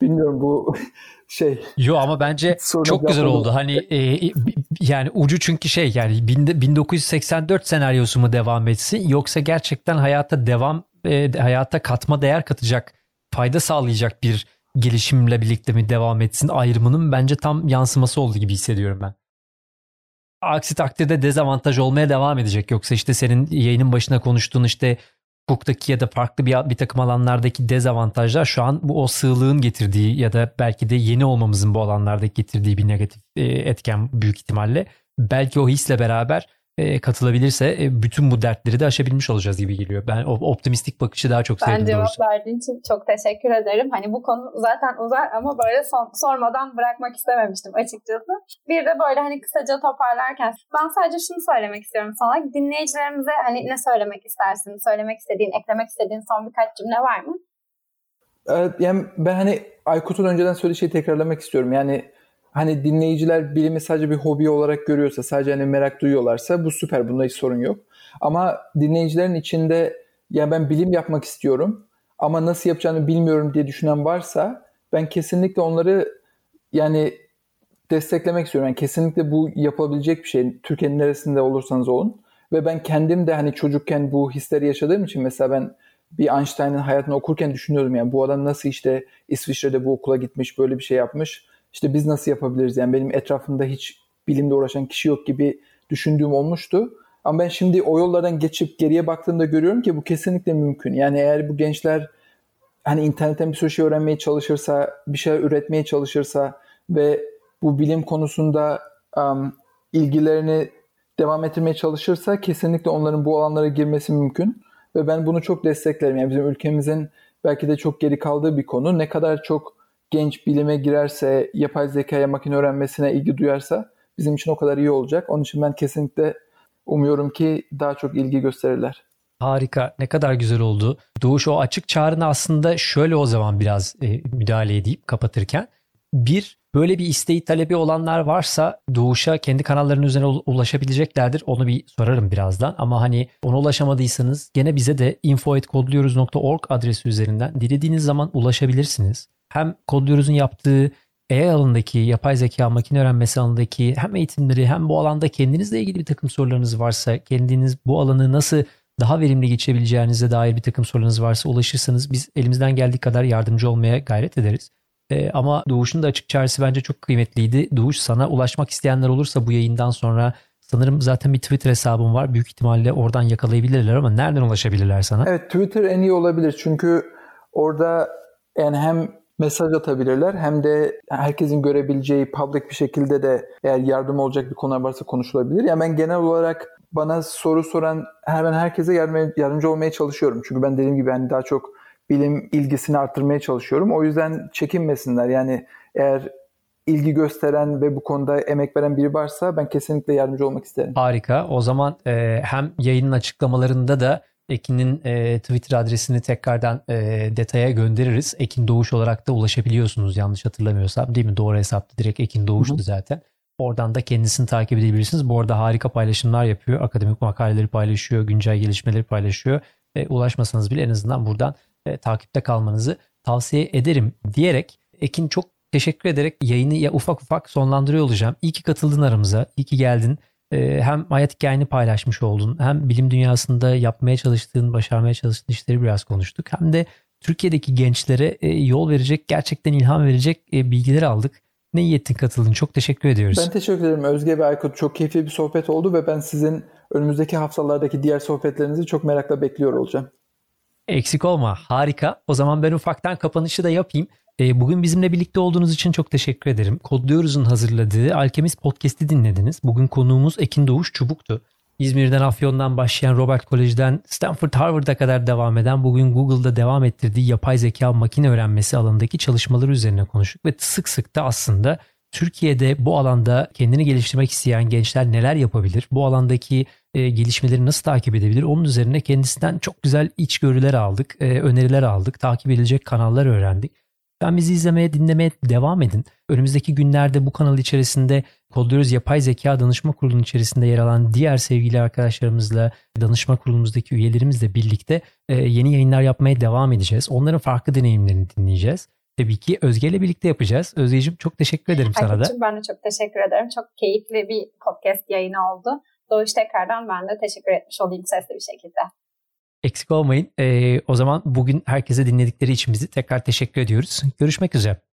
Bilmiyorum bu şey. Yo ama bence çok güzel oldu. Hani e, yani ucu çünkü şey yani 1984 senaryosu mu devam etsin yoksa gerçekten hayata devam e, hayata katma değer katacak, fayda sağlayacak bir gelişimle birlikte mi devam etsin ayrımının bence tam yansıması oldu gibi hissediyorum ben. Aksi takdirde dezavantaj olmaya devam edecek. Yoksa işte senin yayının başına konuştuğun işte hukuktaki ya da farklı bir, bir takım alanlardaki dezavantajlar şu an bu o sığlığın getirdiği ya da belki de yeni olmamızın bu alanlardaki getirdiği bir negatif e, etken büyük ihtimalle. Belki o hisle beraber e, katılabilirse e, bütün bu dertleri de aşabilmiş olacağız gibi geliyor. Ben optimistik bakışı daha çok sevdim Ben cevap doğrusu. verdiğin için çok teşekkür ederim. Hani bu konu zaten uzar ama böyle son, sormadan bırakmak istememiştim açıkçası. Bir de böyle hani kısaca toparlarken ben sadece şunu söylemek istiyorum sana. Dinleyicilerimize hani ne söylemek istersin? Söylemek istediğin, eklemek istediğin son birkaç cümle var mı? Evet, yani ben hani Aykut'un önceden söylediği şeyi tekrarlamak istiyorum. Yani hani dinleyiciler bilimi sadece bir hobi olarak görüyorsa, sadece hani merak duyuyorlarsa bu süper. Bunda hiç sorun yok. Ama dinleyicilerin içinde ya ben bilim yapmak istiyorum ama nasıl yapacağını bilmiyorum diye düşünen varsa ben kesinlikle onları yani desteklemek istiyorum. Yani kesinlikle bu yapılabilecek bir şey. Türkiye'nin neresinde olursanız olun. Ve ben kendim de hani çocukken bu hisleri yaşadığım için mesela ben bir Einstein'ın hayatını okurken düşünüyordum yani bu adam nasıl işte İsviçre'de bu okula gitmiş böyle bir şey yapmış işte biz nasıl yapabiliriz? Yani benim etrafımda hiç bilimle uğraşan kişi yok gibi düşündüğüm olmuştu. Ama ben şimdi o yollardan geçip geriye baktığımda görüyorum ki bu kesinlikle mümkün. Yani eğer bu gençler hani internetten bir sürü şey öğrenmeye çalışırsa, bir şey üretmeye çalışırsa ve bu bilim konusunda um, ilgilerini devam ettirmeye çalışırsa kesinlikle onların bu alanlara girmesi mümkün. Ve ben bunu çok desteklerim. Yani bizim ülkemizin belki de çok geri kaldığı bir konu. Ne kadar çok genç bilime girerse, yapay zekaya, makine öğrenmesine ilgi duyarsa bizim için o kadar iyi olacak. Onun için ben kesinlikle umuyorum ki daha çok ilgi gösterirler. Harika. Ne kadar güzel oldu. Doğuş o açık çağrını aslında şöyle o zaman biraz e, müdahale edeyim kapatırken. Bir, böyle bir isteği talebi olanlar varsa Doğuş'a kendi kanallarının üzerine ulaşabileceklerdir. Onu bir sorarım birazdan. Ama hani ona ulaşamadıysanız gene bize de info.kodluyoruz.org adresi üzerinden dilediğiniz zaman ulaşabilirsiniz. Hem Kodluyoruz'un yaptığı AI alanındaki, yapay zeka, makine öğrenmesi alanındaki hem eğitimleri hem bu alanda kendinizle ilgili bir takım sorularınız varsa, kendiniz bu alanı nasıl daha verimli geçebileceğinize dair bir takım sorularınız varsa ulaşırsanız biz elimizden geldiği kadar yardımcı olmaya gayret ederiz. Ee, ama Doğuş'un da açık çağrısı bence çok kıymetliydi. Doğuş sana ulaşmak isteyenler olursa bu yayından sonra sanırım zaten bir Twitter hesabım var. Büyük ihtimalle oradan yakalayabilirler ama nereden ulaşabilirler sana? Evet Twitter en iyi olabilir çünkü orada yani hem mesaj atabilirler hem de herkesin görebileceği public bir şekilde de eğer yardım olacak bir konu varsa konuşulabilir. Yani ben genel olarak bana soru soran hemen herkese yardım, yardımcı olmaya çalışıyorum. Çünkü ben dediğim gibi hani daha çok bilim ilgisini arttırmaya çalışıyorum. O yüzden çekinmesinler. Yani eğer ilgi gösteren ve bu konuda emek veren biri varsa ben kesinlikle yardımcı olmak isterim. Harika. O zaman e, hem yayının açıklamalarında da Ekin'in e, Twitter adresini tekrardan e, detaya göndeririz. Ekin Doğuş olarak da ulaşabiliyorsunuz yanlış hatırlamıyorsam değil mi? Doğru hesapta direkt Ekin Doğuş'tu zaten. Oradan da kendisini takip edebilirsiniz. Bu arada harika paylaşımlar yapıyor. Akademik makaleleri paylaşıyor, güncel gelişmeleri paylaşıyor. E, ulaşmasanız bile en azından buradan e, takipte kalmanızı tavsiye ederim diyerek Ekin çok teşekkür ederek yayını ya ufak ufak sonlandırıyor olacağım. İyi ki katıldın aramıza. İyi ki geldin. E, hem hayat hikayeni paylaşmış oldun. Hem bilim dünyasında yapmaya çalıştığın, başarmaya çalıştığın işleri biraz konuştuk. Hem de Türkiye'deki gençlere e, yol verecek, gerçekten ilham verecek e, bilgiler aldık. Ne iyi ettin katıldın. Çok teşekkür ediyoruz. Ben teşekkür ederim Özge ve Aykut. Çok keyifli bir sohbet oldu ve ben sizin önümüzdeki haftalardaki diğer sohbetlerinizi çok merakla bekliyor olacağım. Eksik olma. Harika. O zaman ben ufaktan kapanışı da yapayım. E, bugün bizimle birlikte olduğunuz için çok teşekkür ederim. Kodluyoruz'un hazırladığı Alkemist Podcast'i dinlediniz. Bugün konuğumuz Ekin Doğuş Çubuk'tu. İzmir'den Afyon'dan başlayan Robert Kolej'den Stanford Harvard'a kadar devam eden bugün Google'da devam ettirdiği yapay zeka makine öğrenmesi alanındaki çalışmaları üzerine konuştuk ve sık sık da aslında Türkiye'de bu alanda kendini geliştirmek isteyen gençler neler yapabilir? Bu alandaki e, gelişmeleri nasıl takip edebilir? Onun üzerine kendisinden çok güzel içgörüler aldık, e, öneriler aldık, takip edilecek kanallar öğrendik. Ben bizi izlemeye, dinlemeye devam edin. Önümüzdeki günlerde bu kanal içerisinde Kodluyoruz Yapay Zeka Danışma Kurulu'nun içerisinde yer alan diğer sevgili arkadaşlarımızla, danışma kurulumuzdaki üyelerimizle birlikte e, yeni yayınlar yapmaya devam edeceğiz. Onların farklı deneyimlerini dinleyeceğiz. Tabii ki Özge ile birlikte yapacağız. Özgeciğim çok teşekkür ederim sana da. Ben de çok teşekkür ederim. Çok keyifli bir podcast yayını oldu. Doğuş tekrardan ben de teşekkür etmiş olayım sesli bir şekilde. Eksik olmayın. Ee, o zaman bugün herkese dinledikleri için bizi tekrar teşekkür ediyoruz. Görüşmek üzere.